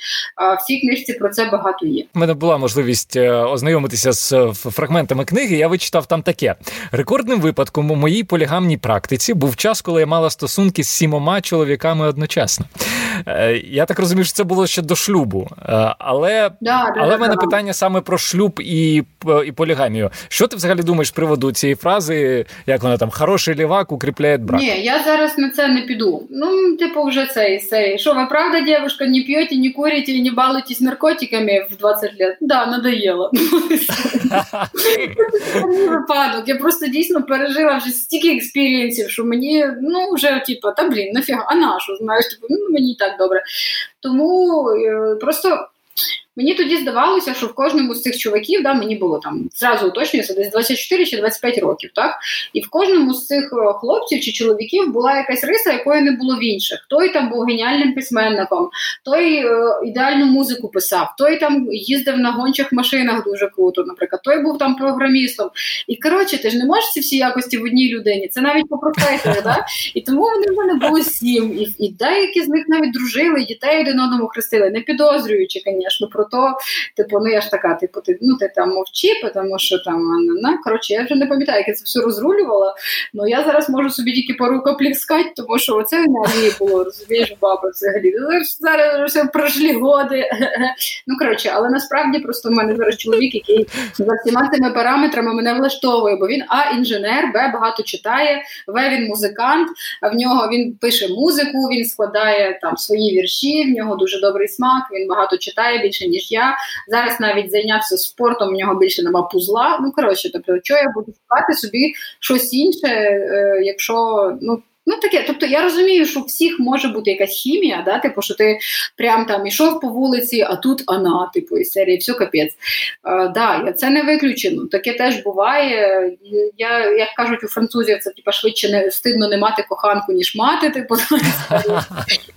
В цій книжці про це багато є. У мене була можливість е, ознайомитися з е, фрагментами книги. Я вичитав там таке: рекордним випадком у моїй полігамній практиці був час, коли я мала стосунки з сімома чоловіками одночасно. Е, я так розумію, що це було ще до шлюбу, але да, але да, в мене да. питання саме про про шлюб і і полігамію. Що ти взагалі думаєш з приводу цієї фрази? Як вона там хороший лівак укріпляє брак? Ні, я зараз на це не піду. Ну, типу, вже цей цей. Що ви правда, дівчинка, не п'єте, не курите, не балуєтесь наркотиками в 20 років? Да, надоело. випадок. Я просто дійсно пережила вже стільки experience ів, що мені ну вже типу, та блін, нафіга, а на що, знаєш, типу, ну мені і так добре. Тому е, просто Мені тоді здавалося, що в кожному з цих чуваків да, мені було там зразу уточнюється десь 24 чи 25 років, так і в кожному з цих е, хлопців чи чоловіків була якась риса, якої не було в інших. Той там був геніальним письменником, той е, ідеальну музику писав, той там їздив на гончих машинах дуже круто, наприклад, той був там програмістом. І коротше, ти ж не можеш ці всі якості в одній людині. Це навіть по професії, да? І тому вони в мене було сім. І, і деякі з них навіть дружили, і дітей один одному хрестили, не підозрюючи, звісно, про то, типу, ну я ж така, типу, ти ну ти там мовчи, тому що там на коротше, я вже не пам'ятаю, як я це все розрулювала. Ну я зараз можу собі тільки пару скати, тому що оце енергії було, розумієш, баба взагалі. Ну, зараз все пройшли годи. Ну коротше, але насправді просто в мене зараз чоловік, який за всіма цими параметрами мене влаштовує, бо він а інженер, б багато читає, в він музикант. А в нього він пише музику, він складає там свої вірші. В нього дуже добрий смак. Він багато читає більше ніж я. Зараз навіть зайнявся спортом, у нього більше нема пузла. Ну коротше, тобто, що я буду шукати собі щось інше, е, якщо ну. Ну таке, тобто я розумію, що у всіх може бути якась хімія, да, типу, що ти прям там ішов по вулиці, а тут вона, типу, із серії все капець. Е, да, це не виключено. Таке теж буває. Я, Як кажуть у французів, це типу, швидше не стидно не мати коханку, ніж мати. Типу,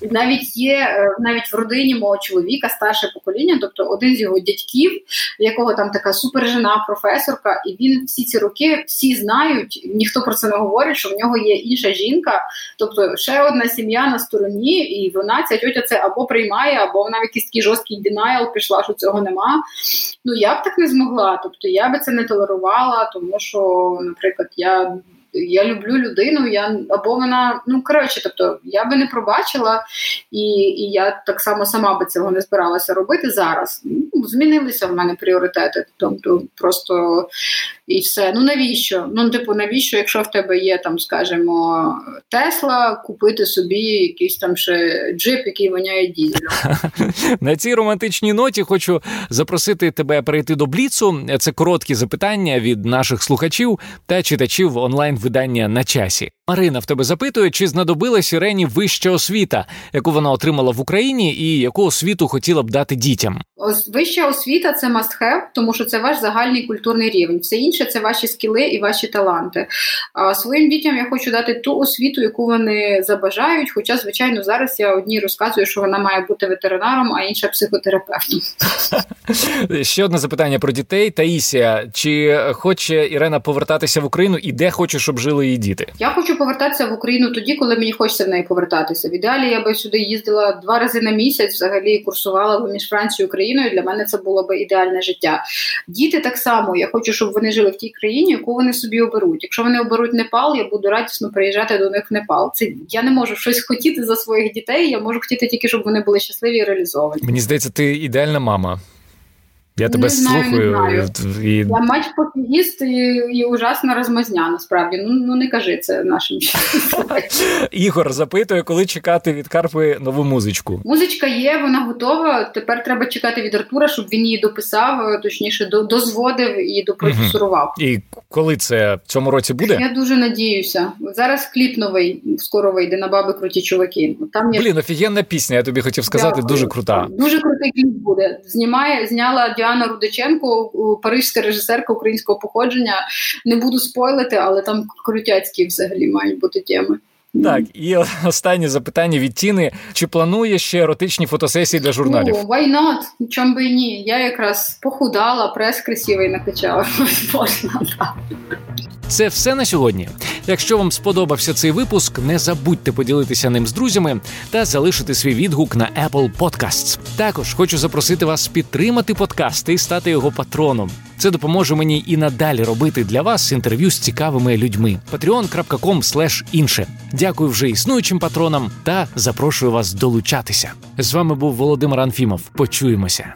навіть є е, навіть в родині мого чоловіка старше покоління, тобто один з його дядьків, якого там така супержена професорка, і він всі ці роки всі знають, ніхто про це не говорить, що в нього є інша жінка. Тобто ще одна сім'я на стороні, і вона ця тьотя це або приймає, або вона в якийсь такий жорсткий динайл пішла, що цього нема. Ну я б так не змогла. Тобто я би це не толерувала, тому що, наприклад, я я люблю людину, я або вона, ну коротше, тобто я би не пробачила, і і я так само сама би цього не збиралася робити зараз. Ну, Змінилися в мене пріоритети, тобто просто і все. Ну навіщо? Ну, типу, навіщо, якщо в тебе є там, скажімо, Тесла, купити собі якийсь там ще джип, який воняє дізелем? На цій романтичній ноті хочу запросити тебе перейти до Бліцу. Це короткі запитання від наших слухачів та читачів онлайн видання на часі. Марина в тебе запитує, чи знадобилась Ірені вища освіта, яку вона отримала в Україні, і яку освіту хотіла б дати дітям. Вища освіта це must have, тому що це ваш загальний культурний рівень. Все інше це ваші скіли і ваші таланти. А своїм дітям я хочу дати ту освіту, яку вони забажають. Хоча, звичайно, зараз я одній розказую, що вона має бути ветеринаром, а інша психотерапевтом. Ще одне запитання про дітей. Таїсія, чи хоче Ірена повертатися в Україну і де хоче, щоб жили її діти? Я хочу повертатися в Україну тоді, коли мені хочеться в неї повертатися. В ідеалі я би сюди їздила два рази на місяць, взагалі курсувала б між Францією і Україною. Для мене це було б ідеальне життя. Діти так само. Я хочу, щоб вони жили в тій країні, яку вони собі оберуть. Якщо вони оберуть Непал, я буду радісно приїжджати до них в Непал. Це я не можу щось хотіти за своїх дітей. Я можу хотіти тільки, щоб вони були щасливі і реалізовані. Мені здається, ти ідеальна мама. Я тебе не знаю, слухаю. Не знаю. І... Я матч попігіст і, і ужасна розмазня, насправді. Ну ну не кажи це нашим Ігор запитує, коли чекати від Карпи нову музичку. Музичка є, вона готова. Тепер треба чекати від Артура, щоб він її дописав, точніше, дозводив і допродюсурував. Угу. І коли це в цьому році буде? Я дуже надіюся. Зараз кліп новий скоро вийде на баби круті чуваки. Там є... Блін, офігенна пісня. Я тобі хотів сказати. Дякую. Дуже крута. Дуже крутий кліп буде. Знімає, зняла Діана Рудиченко, парижська режисерка українського походження. Не буду спойлити, але там крутяцькі взагалі мають бути теми. Так, і останнє запитання від Тіни: чи планує ще еротичні фотосесії для журналів? Oh, why not? Чом би і ні? Я якраз похудала, прес красивий накачала. Можна так. Це все на сьогодні. Якщо вам сподобався цей випуск, не забудьте поділитися ним з друзями та залишити свій відгук на Apple Podcasts. Також хочу запросити вас підтримати подкаст і стати його патроном. Це допоможе мені і надалі робити для вас інтерв'ю з цікавими людьми. patreon.com інше. Дякую вже існуючим патронам та запрошую вас долучатися. З вами був Володимир Анфімов. Почуємося.